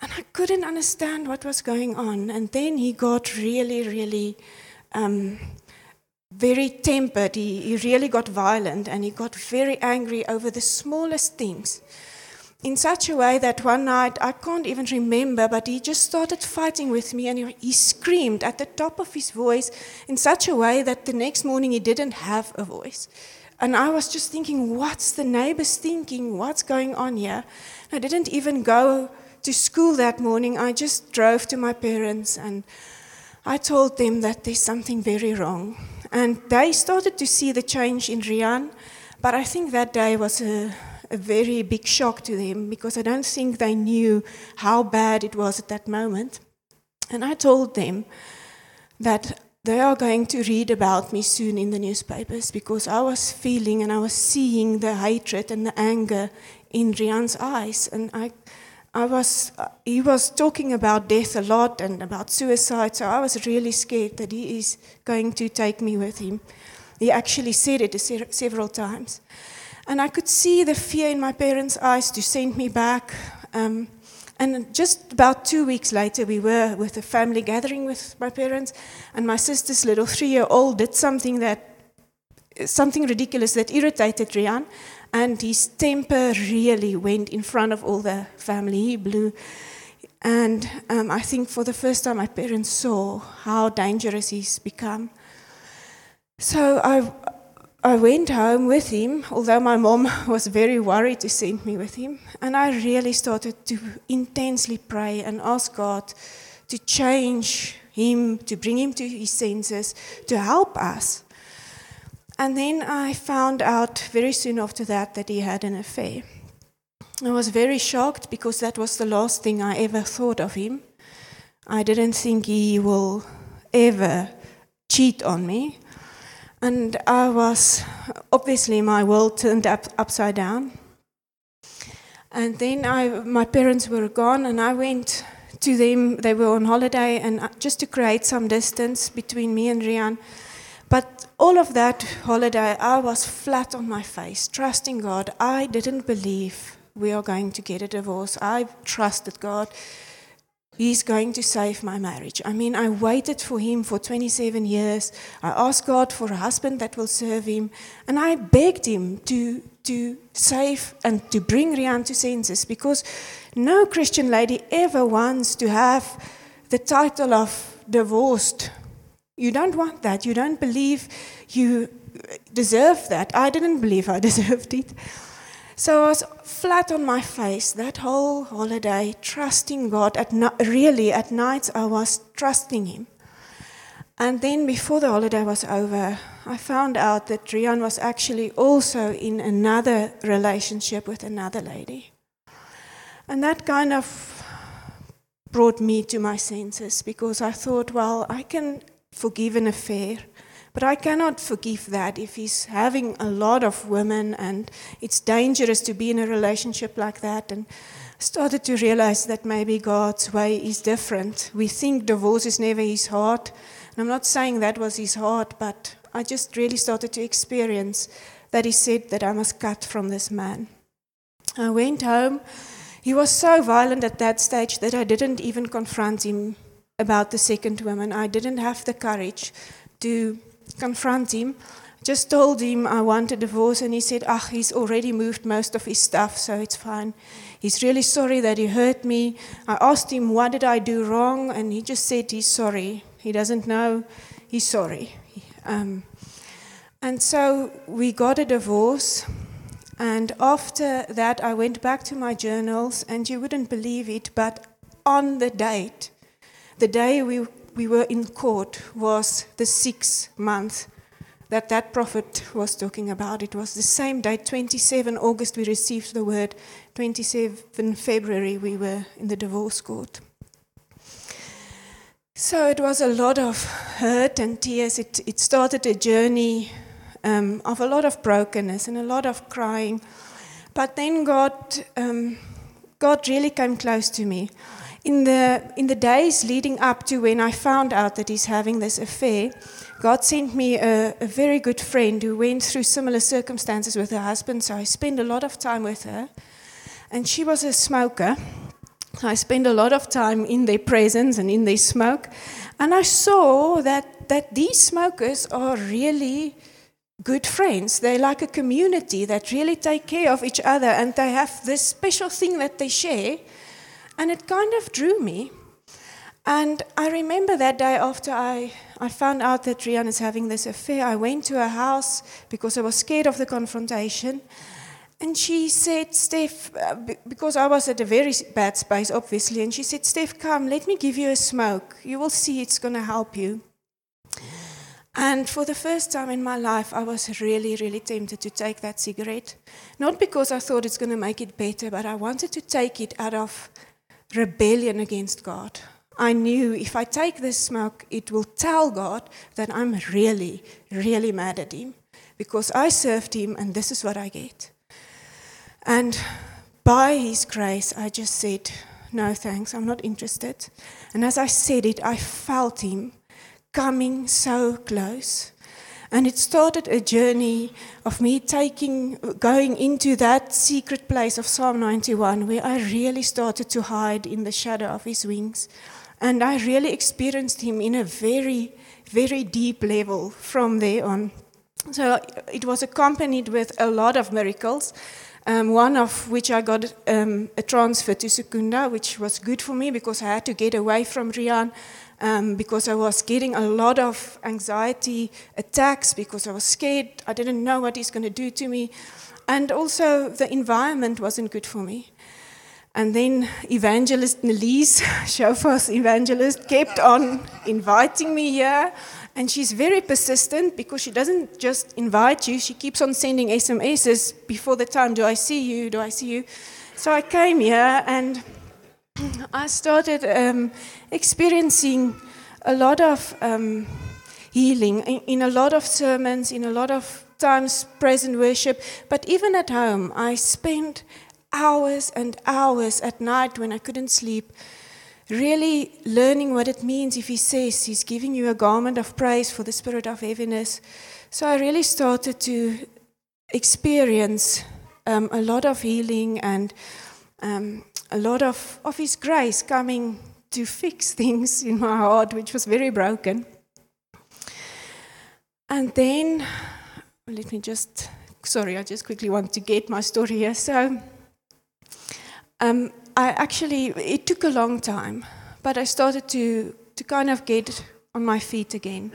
And I couldn't understand what was going on. And then he got really, really um, very tempered. He, he really got violent and he got very angry over the smallest things. In such a way that one night, I can't even remember, but he just started fighting with me and he, screamed at the top of his voice in such a way that the next morning he didn't have a voice. And I was just thinking, what's the neighbors thinking? What's going on here? I didn't even go to school that morning. I just drove to my parents and I told them that there's something very wrong. And they started to see the change in Rian, but I think that day was a, a very big shock to them because I don't think they knew how bad it was at that moment. And I told them that they are going to read about me soon in the newspapers because I was feeling and I was seeing the hatred and the anger in Rian's eyes. And I, I was, he was talking about death a lot and about suicide, so I was really scared that he is going to take me with him. He actually said it several times. And I could see the fear in my parents' eyes to send me back. Um, And just about two weeks later, we were with a family gathering with my parents, and my sister's little three year old did something that something ridiculous that irritated Rian, and his temper really went in front of all the family. He blew. And um, I think for the first time, my parents saw how dangerous he's become. So I, I went home with him, although my mom was very worried to send me with him. And I really started to intensely pray and ask God to change him, to bring him to his senses, to help us. And then I found out very soon after that that he had an affair. I was very shocked because that was the last thing I ever thought of him. I didn't think he will ever cheat on me. And I was, obviously, my world turned up, upside down. And then I, my parents were gone, and I went to them. They were on holiday, and uh, just to create some distance between me and Rian. But all of that holiday, I was flat on my face, trusting God. I didn't believe we are going to get a divorce. I trusted God. He's going to save my marriage. I mean, I waited for him for 27 years. I asked God for a husband that will serve him. And I begged him to, to save and to bring Rian to senses because no Christian lady ever wants to have the title of divorced. You don't want that. You don't believe you deserve that. I didn't believe I *laughs* deserved it. So I was flat on my face that whole holiday, trusting God. At no- really, at nights I was trusting Him. And then before the holiday was over, I found out that Rian was actually also in another relationship with another lady. And that kind of brought me to my senses because I thought, well, I can forgive an affair, but I cannot forgive that if he's having a lot of women and it's dangerous to be in a relationship like that. And I started to realize that maybe God's way is different. We think divorce is never his heart. And I'm not saying that was his heart, but I just really started to experience that he said that I must cut from this man. I went home. He was so violent at that stage that I didn't even confront him about the second woman. I didn't have the courage to confront him. Just told him I want a divorce, and he said, Ah, he's already moved most of his stuff, so it's fine. He's really sorry that he hurt me. I asked him, What did I do wrong? And he just said he's sorry. He doesn't know, he's sorry. Um, and so we got a divorce. And after that, I went back to my journals, and you wouldn't believe it, but on the date, the day we, we were in court was the sixth month that that prophet was talking about. It was the same day, 27 August, we received the word. 27 February, we were in the divorce court. So it was a lot of hurt and tears. It, it started a journey um, of a lot of brokenness and a lot of crying. But then God, um, God really came close to me. In the, in the days leading up to when I found out that he's having this affair, God sent me a, a very good friend who went through similar circumstances with her husband, so I spent a lot of time with her. And she was a smoker. I spent a lot of time in their presence and in their smoke. And I saw that, that these smokers are really good friends. They're like a community that really take care of each other and they have this special thing that they share. And it kind of drew me. And I remember that day after I, I found out that Rian is having this affair, I went to her house because I was scared of the confrontation. And she said, Steph, uh, because I was at a very bad space, obviously, and she said, Steph, come, let me give you a smoke. You will see it's going to help you. And for the first time in my life, I was really, really tempted to take that cigarette. Not because I thought it's going to make it better, but I wanted to take it out of rebellion against God. I knew if I take this smoke, it will tell God that I'm really, really mad at Him because I served Him and this is what I get. And by His grace, I just said, No thanks, I'm not interested. And as I said it, I felt Him coming so close. And it started a journey of me taking, going into that secret place of Psalm 91 where I really started to hide in the shadow of his wings. And I really experienced him in a very, very deep level from there on. So it was accompanied with a lot of miracles. Um, one of which I got um, a transfer to Secunda, which was good for me because I had to get away from Rian um, because I was getting a lot of anxiety attacks because I was scared. I didn't know what he's going to do to me. And also, the environment wasn't good for me. And then evangelist Nelise, *laughs* Shofar's evangelist, kept on inviting me here. And she's very persistent because she doesn't just invite you, she keeps on sending SMSs before the time Do I see you? Do I see you? So I came here and I started um, experiencing a lot of um, healing in, in a lot of sermons, in a lot of times present worship. But even at home, I spent hours and hours at night when I couldn't sleep, really learning what it means if He says He's giving you a garment of praise for the spirit of heaviness. So I really started to experience um, a lot of healing and um, a lot of, of His grace coming to fix *laughs* things in my heart, which was very broken. And then, let me just, sorry, I just quickly want to get my story here. So, um, I actually, it took a long time, but I started to, to kind of get on my feet again.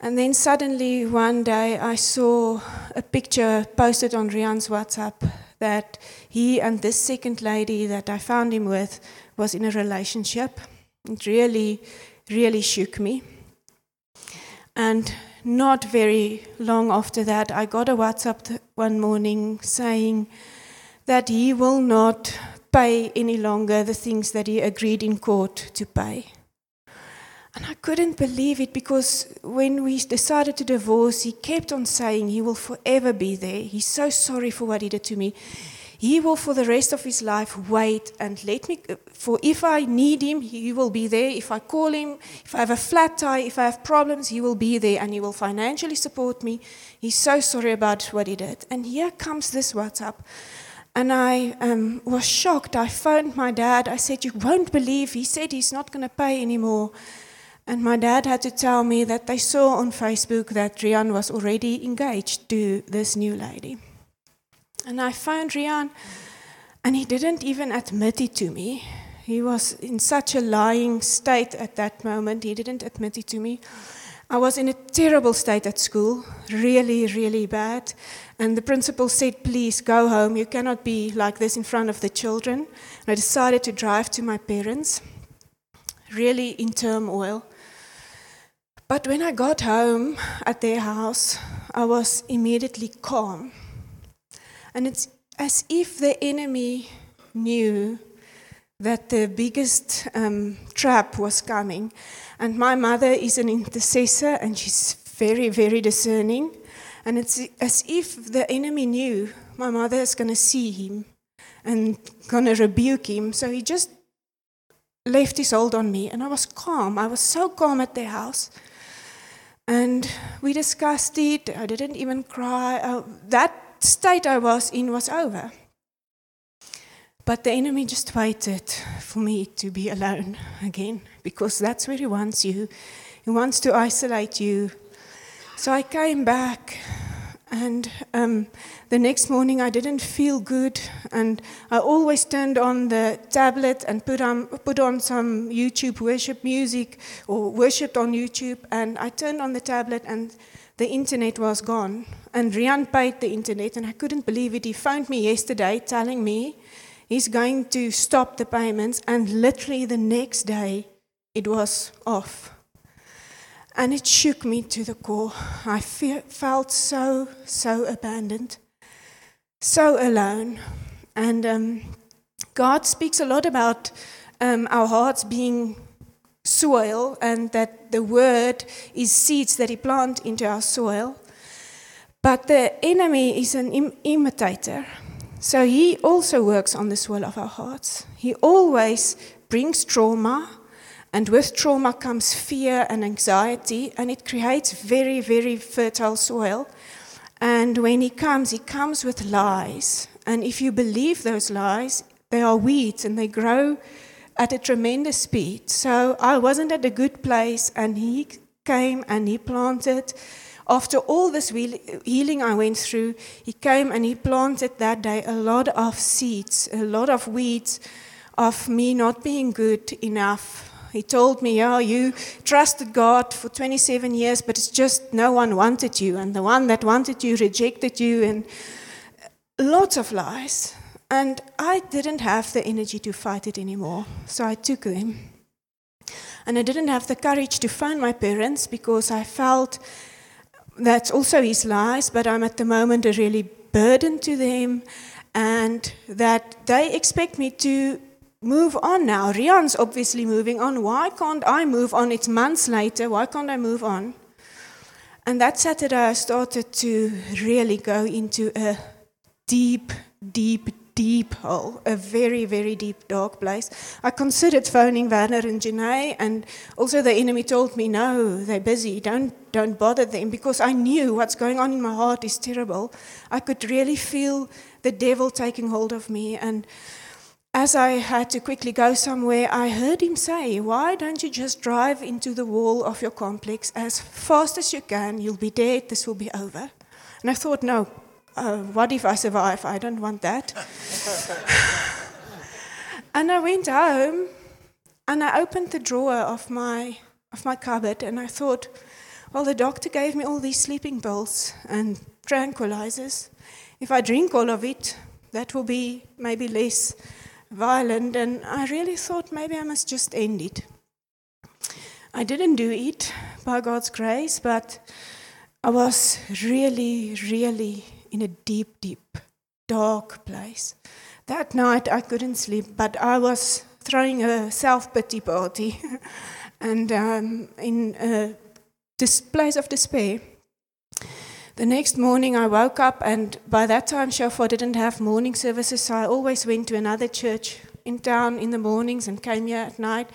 And then suddenly one day I saw a picture posted on Rian's WhatsApp that he and this second lady that I found him with was in a relationship. It really, really shook me. And not very long after that, I got a WhatsApp one morning saying that he will not pay any longer the things that he agreed in court to pay. And I couldn't believe it because when we decided to divorce, he kept on saying he will forever be there. He's so sorry for what he did to me. He will, for the rest of his life, wait and let me. For if I need him, he will be there. If I call him, if I have a flat tire, if I have problems, he will be there and he will financially support me. He's so sorry about what he did. And here comes this WhatsApp. And I um, was shocked. I phoned my dad. I said, You won't believe. He said he's not going to pay anymore. And my dad had to tell me that they saw on Facebook that Rian was already engaged to this new lady. And I phoned Rian, and he didn't even admit it to me. He was in such a lying state at that moment, he didn't admit it to me. I was in a terrible state at school, really, really bad. And the principal said, Please go home. You cannot be like this in front of the children. And I decided to drive to my parents, really in turmoil. But when I got home at their house, I was immediately calm. And it's as if the enemy knew that the biggest um, trap was coming. And my mother is an intercessor and she's very, very discerning. And it's as if the enemy knew my mother is going to see him and going to rebuke him. So he just left his hold on me. And I was calm. I was so calm at their house. And we discussed it. I didn't even cry. Uh, that state I was in was over. But the enemy just waited for me to be alone again because that's where he wants you. He wants to isolate you. So I came back, and um, the next morning I didn't feel good, and I always turned on the tablet and put on, put on some YouTube worship music or worshipped on YouTube, and I turned on the tablet and the internet was gone. And Rian paid the internet, and I couldn't believe it. He phoned me yesterday telling me he's going to stop the payments, and literally the next day it was off. And it shook me to the core. I fe- felt so, so abandoned, so alone. And um, God speaks a lot about um, our hearts being soil and that the word is seeds that he plant into our soil. But the enemy is an Im- imitator. So he also works on the soil of our hearts. He always brings trauma And with trauma comes fear and anxiety, and it creates very, very fertile soil. And when he comes, he comes with lies. And if you believe those lies, they are weeds and they grow at a tremendous speed. So I wasn't at a good place, and he came and he planted. After all this healing I went through, he came and he planted that day a lot of seeds, a lot of weeds of me not being good enough. He told me, Oh, you trusted God for 27 years, but it's just no one wanted you, and the one that wanted you rejected you, and lots of lies. And I didn't have the energy to fight it anymore, so I took them. And I didn't have the courage to phone my parents because I felt that's also his lies, but I'm at the moment a really burden to them, and that they expect me to move on now. Rian's obviously moving on. Why can't I move on? It's months later. Why can't I move on? And that Saturday, I started to really go into a deep, deep, deep hole, a very, very deep, dark place. I considered phoning Werner and Janae, and also the enemy told me, no, they're busy, don't, don't bother them, because I knew what's going on in my heart is terrible. I could really feel the devil taking hold of me, and as I had to quickly go somewhere, I heard him say, Why don't you just drive into the wall of your complex as fast as you can? You'll be dead, this will be over. And I thought, No, uh, what if I survive? I don't want that. *sighs* and I went home and I opened the drawer of my, of my cupboard and I thought, Well, the doctor gave me all these sleeping pills and tranquilizers. If I drink all of it, that will be maybe less violent, and I really thought maybe I must just end it. I didn't do it by God's grace, but I was really, really in a deep, deep, dark place. That night I couldn't sleep, but I was throwing a self pity party *laughs* and um, in a place of despair. The next morning I woke up, and by that time, Shofar didn't have morning services, so I always went to another church in town in the mornings and came here at night.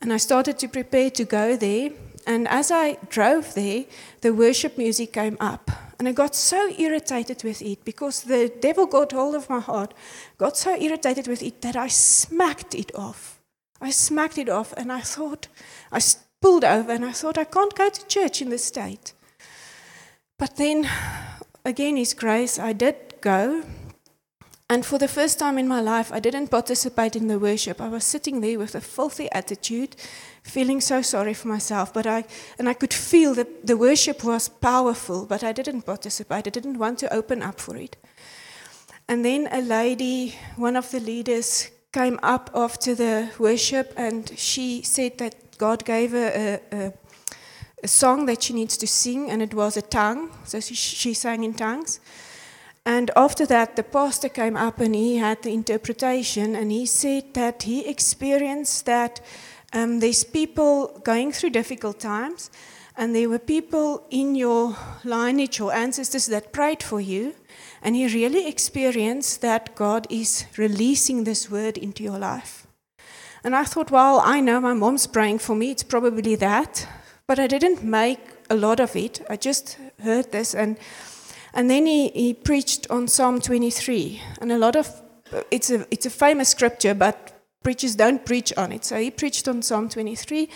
And I started to prepare to go there. And as I drove there, the worship music came up. And I got so irritated with it because the devil got hold of my heart, got so irritated with it that I smacked it off. I smacked it off, and I thought, I pulled over and I thought, I can't go to church in this state. But then, again, His grace, I did go. And for the first time in my life, I didn't participate in the worship. I was sitting there with a filthy attitude, feeling so sorry for myself. But I, and I could feel that the worship was powerful, but I didn't participate. I didn't want to open up for it. And then a lady, one of the leaders, came up after the worship and she said that God gave her a, a a song that she needs to sing, and it was a tongue. So she, she sang in tongues. And after that, the pastor came up and he had the interpretation, and he said that he experienced that um, there's people going through difficult times, and there were people in your lineage or ancestors that prayed for you, and he really experienced that God is releasing this word into your life. And I thought, well, I know my mom's praying for me, it's probably that. But I didn't make a lot of it. I just heard this. And, and then he, he preached on Psalm 23. And a lot of, it's a, it's a famous scripture, but preachers don't preach on it. So he preached on Psalm 23.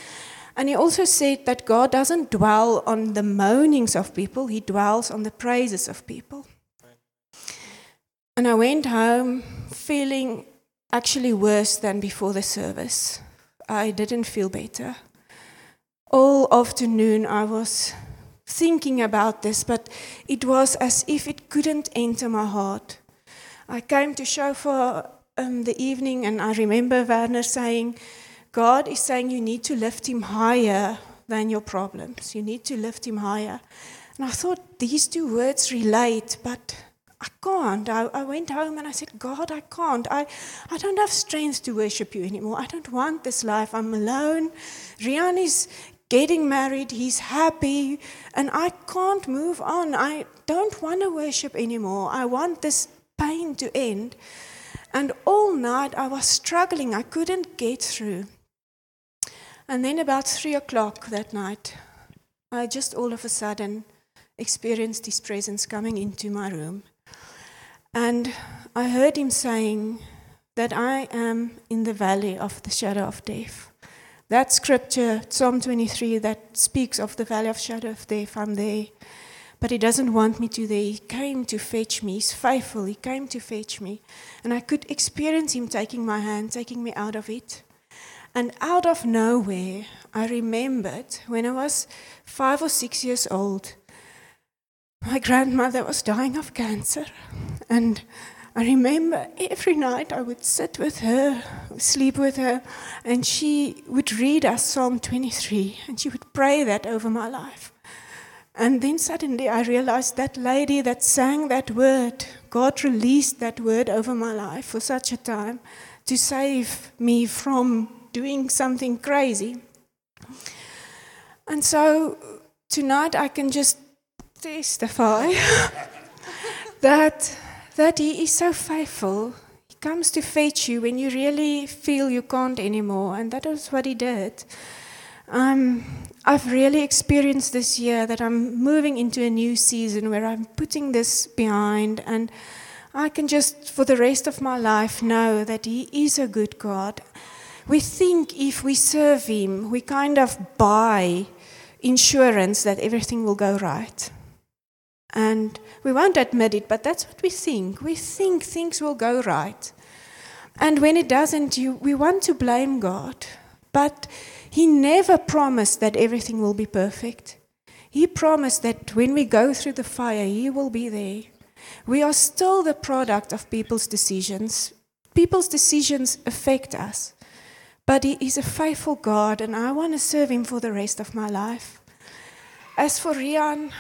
And he also said that God doesn't dwell on the moanings of people, he dwells on the praises of people. And I went home feeling actually worse than before the service. I didn't feel better all afternoon I was thinking about this, but it was as if it couldn't enter my heart. I came to Shofar um, the evening, and I remember Werner saying, God is saying you need to lift him higher than your problems. You need to lift him higher. And I thought these two words relate, but I can't. I, I, went home and I said, God, I can't. I, I don't have strength to worship you anymore. I don't want this life. I'm alone. Rian is getting married, he's happy, and I can't move on. I don't want to worship anymore. I want this pain to end. And all night I was struggling, I couldn't get through. And then about three o'clock that night, I just all of a sudden experienced his presence coming into my room. And I heard him saying that I am in the valley of the shadow of death. That scripture, Psalm 23, that speaks of the valley of shadow of death, I'm there. But he doesn't want me to there. He came to fetch me. He's faithful. He came to fetch me. And I could experience him taking my hand, taking me out of it. And out of nowhere, I remembered when I was five or six years old, my grandmother was dying of cancer. And I remember every night I would sit with her, sleep with her, and she would read us Psalm 23, and she would pray that over my life. And then suddenly I realized that lady that sang that word, God released that word over my life for such a time to save me from doing something crazy. And so tonight I can just testify *laughs* that, that He is so faithful. He comes to fetch you when you really feel you can't anymore, and that is what He did. Um, I've really experienced this year that I'm moving into a new season where I'm putting this behind, and I can just, for the rest of my life, know that He is a good God. We think if we serve Him, we kind of buy insurance that everything will go right. And we won't admit it, but that's what we think. We think things will go right. And when it doesn't, you, we want to blame God. But He never promised that everything will be perfect. He promised that when we go through the fire, He will be there. We are still the product of people's decisions. People's decisions affect us. But He is a faithful God, and I want to serve Him for the rest of my life. As for Rian,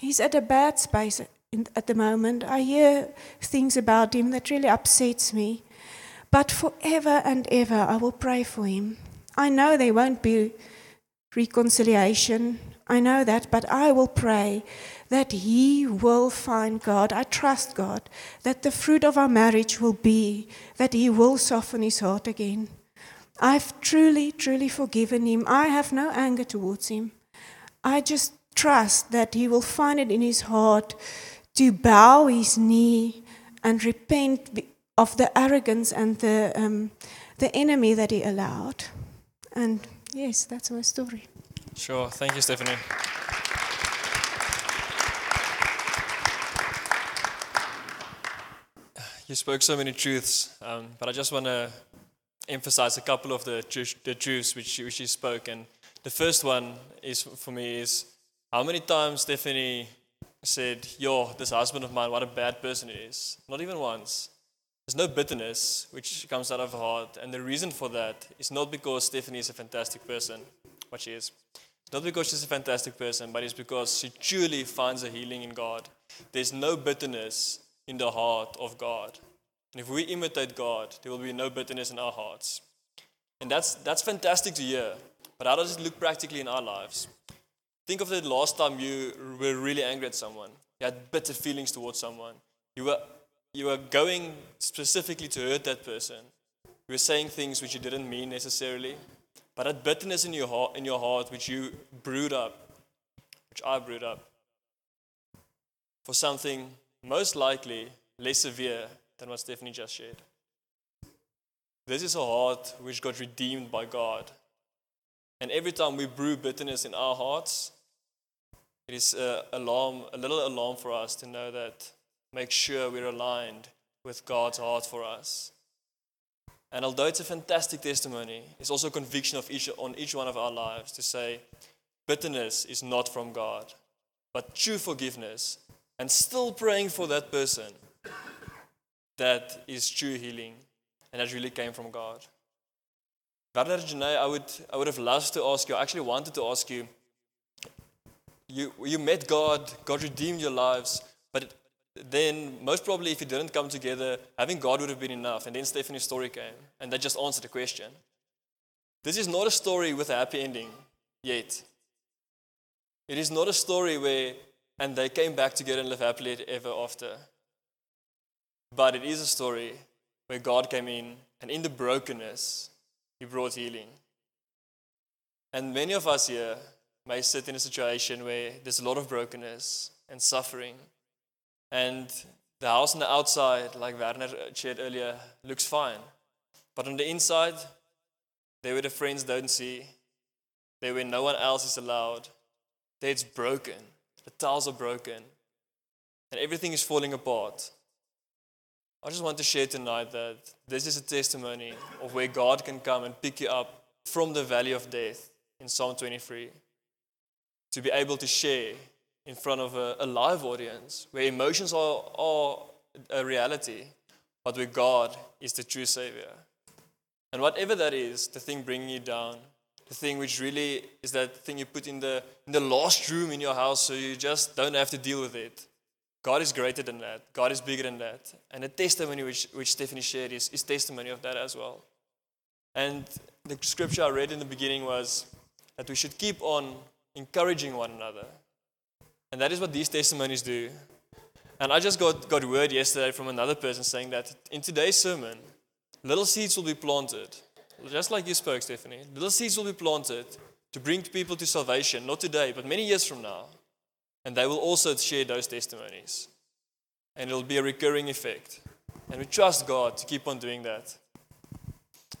he's at a bad space in, at the moment. I hear things about him that really upsets me. But forever and ever, I will pray for him. I know there won't be reconciliation. I know that, but I will pray that he will find God. I trust God that the fruit of our marriage will be that he will soften his heart again. I've truly, truly forgiven him. I have no anger towards him. I just trust that he will find it in his heart to bow his knee and repent of the arrogance and the, um, the enemy that he allowed. And yes, that's my story. Sure. Thank you, Stephanie. You spoke so many truths, um, but I just want to emphasize a couple of the, the truths which you, which you spoke. And the first one is for me is how many times Stephanie said, "Yo, this husband of mine, what a bad person he is." Not even once. There's no bitterness which comes out of her heart, and the reason for that is not because Stephanie is a fantastic person, what she is. Not because she's a fantastic person, but it's because she truly finds a healing in God. There's no bitterness in the heart of God. And if we imitate God, there will be no bitterness in our hearts. And that's, that's fantastic to hear. But how does it look practically in our lives? Think of the last time you were really angry at someone. You had bitter feelings towards someone. You were, you were going specifically to hurt that person. You were saying things which you didn't mean necessarily. But that bitterness in your heart, in your heart which you brewed up, which I brewed up, for something most likely less severe than what Stephanie just shared. This is a heart which got redeemed by God. And every time we brew bitterness in our hearts, it is a, alarm, a little alarm for us to know that make sure we're aligned with God's heart for us. And although it's a fantastic testimony, it's also a conviction of each, on each one of our lives to say, bitterness is not from God, but true forgiveness, and still praying for that person that is true healing and that really came from God. Werner Janae, I would, I would have loved to ask you, I actually wanted to ask you, you, you met God, God redeemed your lives, but then most probably if you didn't come together, having God would have been enough. And then Stephanie's story came, and that just answered the question. This is not a story with a happy ending yet. It is not a story where, and they came back together and lived happily ever after. But it is a story where God came in, and in the brokenness, He brought healing. And many of us here may sit in a situation where there's a lot of brokenness and suffering. And the house on the outside, like Werner shared earlier, looks fine. But on the inside, there where the friends don't see, there where no one else is allowed, there it's broken. The tiles are broken. And everything is falling apart. I just want to share tonight that this is a testimony of where God can come and pick you up from the valley of death in Psalm 23 to be able to share in front of a, a live audience where emotions are, are a reality, but where God is the true Savior. And whatever that is, the thing bringing you down, the thing which really is that thing you put in the, in the last room in your house so you just don't have to deal with it. God is greater than that. God is bigger than that. And the testimony which, which Stephanie shared is, is testimony of that as well. And the scripture I read in the beginning was that we should keep on encouraging one another. And that is what these testimonies do. And I just got, got word yesterday from another person saying that in today's sermon, little seeds will be planted. Just like you spoke, Stephanie. Little seeds will be planted to bring people to salvation, not today, but many years from now. And they will also share those testimonies. And it'll be a recurring effect. And we trust God to keep on doing that.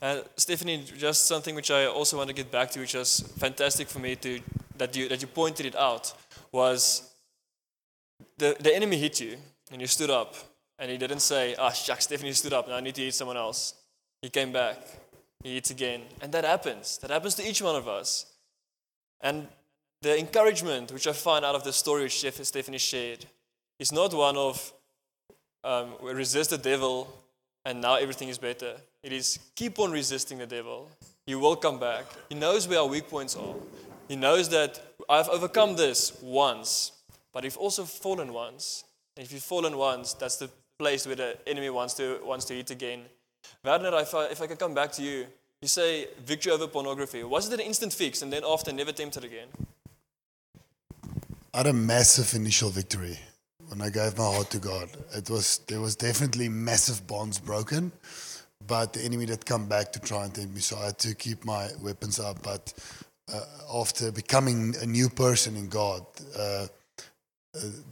And Stephanie, just something which I also want to get back to, which was fantastic for me to that you that you pointed it out, was the, the enemy hit you and you stood up and he didn't say, ah, shucks, Stephanie stood up, now I need to hit someone else. He came back, he hits again. And that happens. That happens to each one of us. And the encouragement which I find out of the story which Stephanie shared is not one of um, resist the devil and now everything is better. It is keep on resisting the devil. He will come back. He knows where our weak points are. He knows that I've overcome this once, but you've also fallen once. And if you've fallen once, that's the place where the enemy wants to, wants to hit again. Werner, if I, if I can come back to you, you say victory over pornography. Was it an instant fix and then after never tempted again? I had a massive initial victory when I gave my heart to God. It was there was definitely massive bonds broken, but the enemy did come back to try and tempt me. So I had to keep my weapons up. But uh, after becoming a new person in God, uh, uh,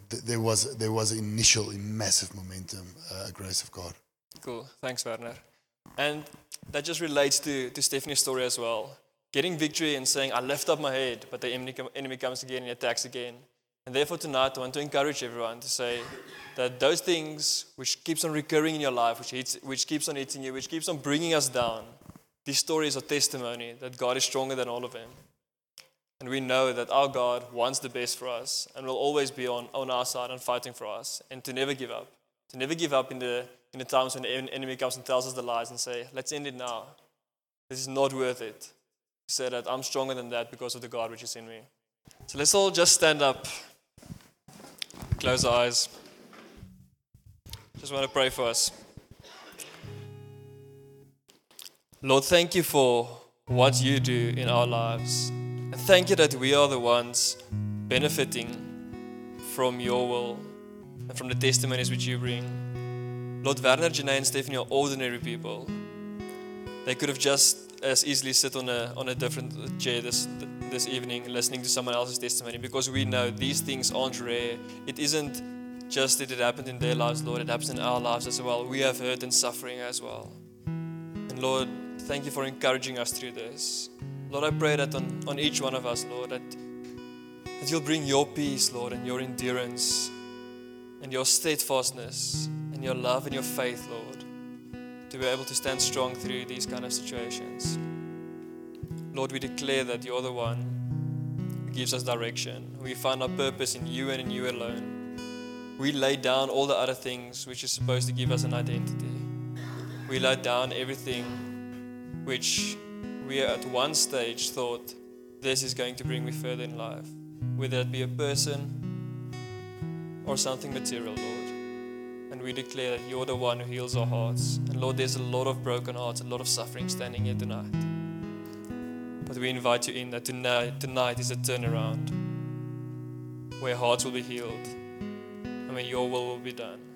th- there was there was initial massive momentum, uh, grace of God. Cool. Thanks, Werner. And that just relates to, to Stephanie's story as well. Getting victory and saying, I lift up my head, but the enemy, comes again and attacks again. And therefore tonight I want to encourage everyone to say that those things which keeps on recurring in your life, which, hits, which keeps on hitting you, which keeps on bringing us down, these stories are testimony that God is stronger than all of them. And we know that our God wants the best for us and will always be on, on our side and fighting for us and to never give up. To never give up in the, in the times when the enemy comes and tells us the lies and say, let's end it now. This is not worth it. Say that I'm stronger than that because of the God which is in me. So let's all just stand up, close our eyes. Just want to pray for us. Lord, thank you for what you do in our lives. And thank you that we are the ones benefiting from your will and from the testimonies which you bring. Lord Werner, Janae, and Stephanie are ordinary people. They could have just as easily sit on a, on a different chair this, this evening listening to someone else's testimony because we know these things aren't rare. It isn't just that it happened in their lives, Lord, it happens in our lives as well. We have hurt and suffering as well. And Lord, thank you for encouraging us through this. Lord, I pray that on, on each one of us, Lord, that, that you'll bring your peace, Lord, and your endurance and your steadfastness and your love and your faith, Lord, to be able to stand strong through these kind of situations. Lord, we declare that you're the one who gives us direction. We find our purpose in you and in you alone. We lay down all the other things which is supposed to give us an identity. We lay down everything which we at one stage thought this is going to bring me further in life, whether it be a person or something material, Lord. We declare that you're the one who heals our hearts. And Lord, there's a lot of broken hearts, a lot of suffering standing here tonight. But we invite you in that tonight, tonight is a turnaround where hearts will be healed and where your will will be done.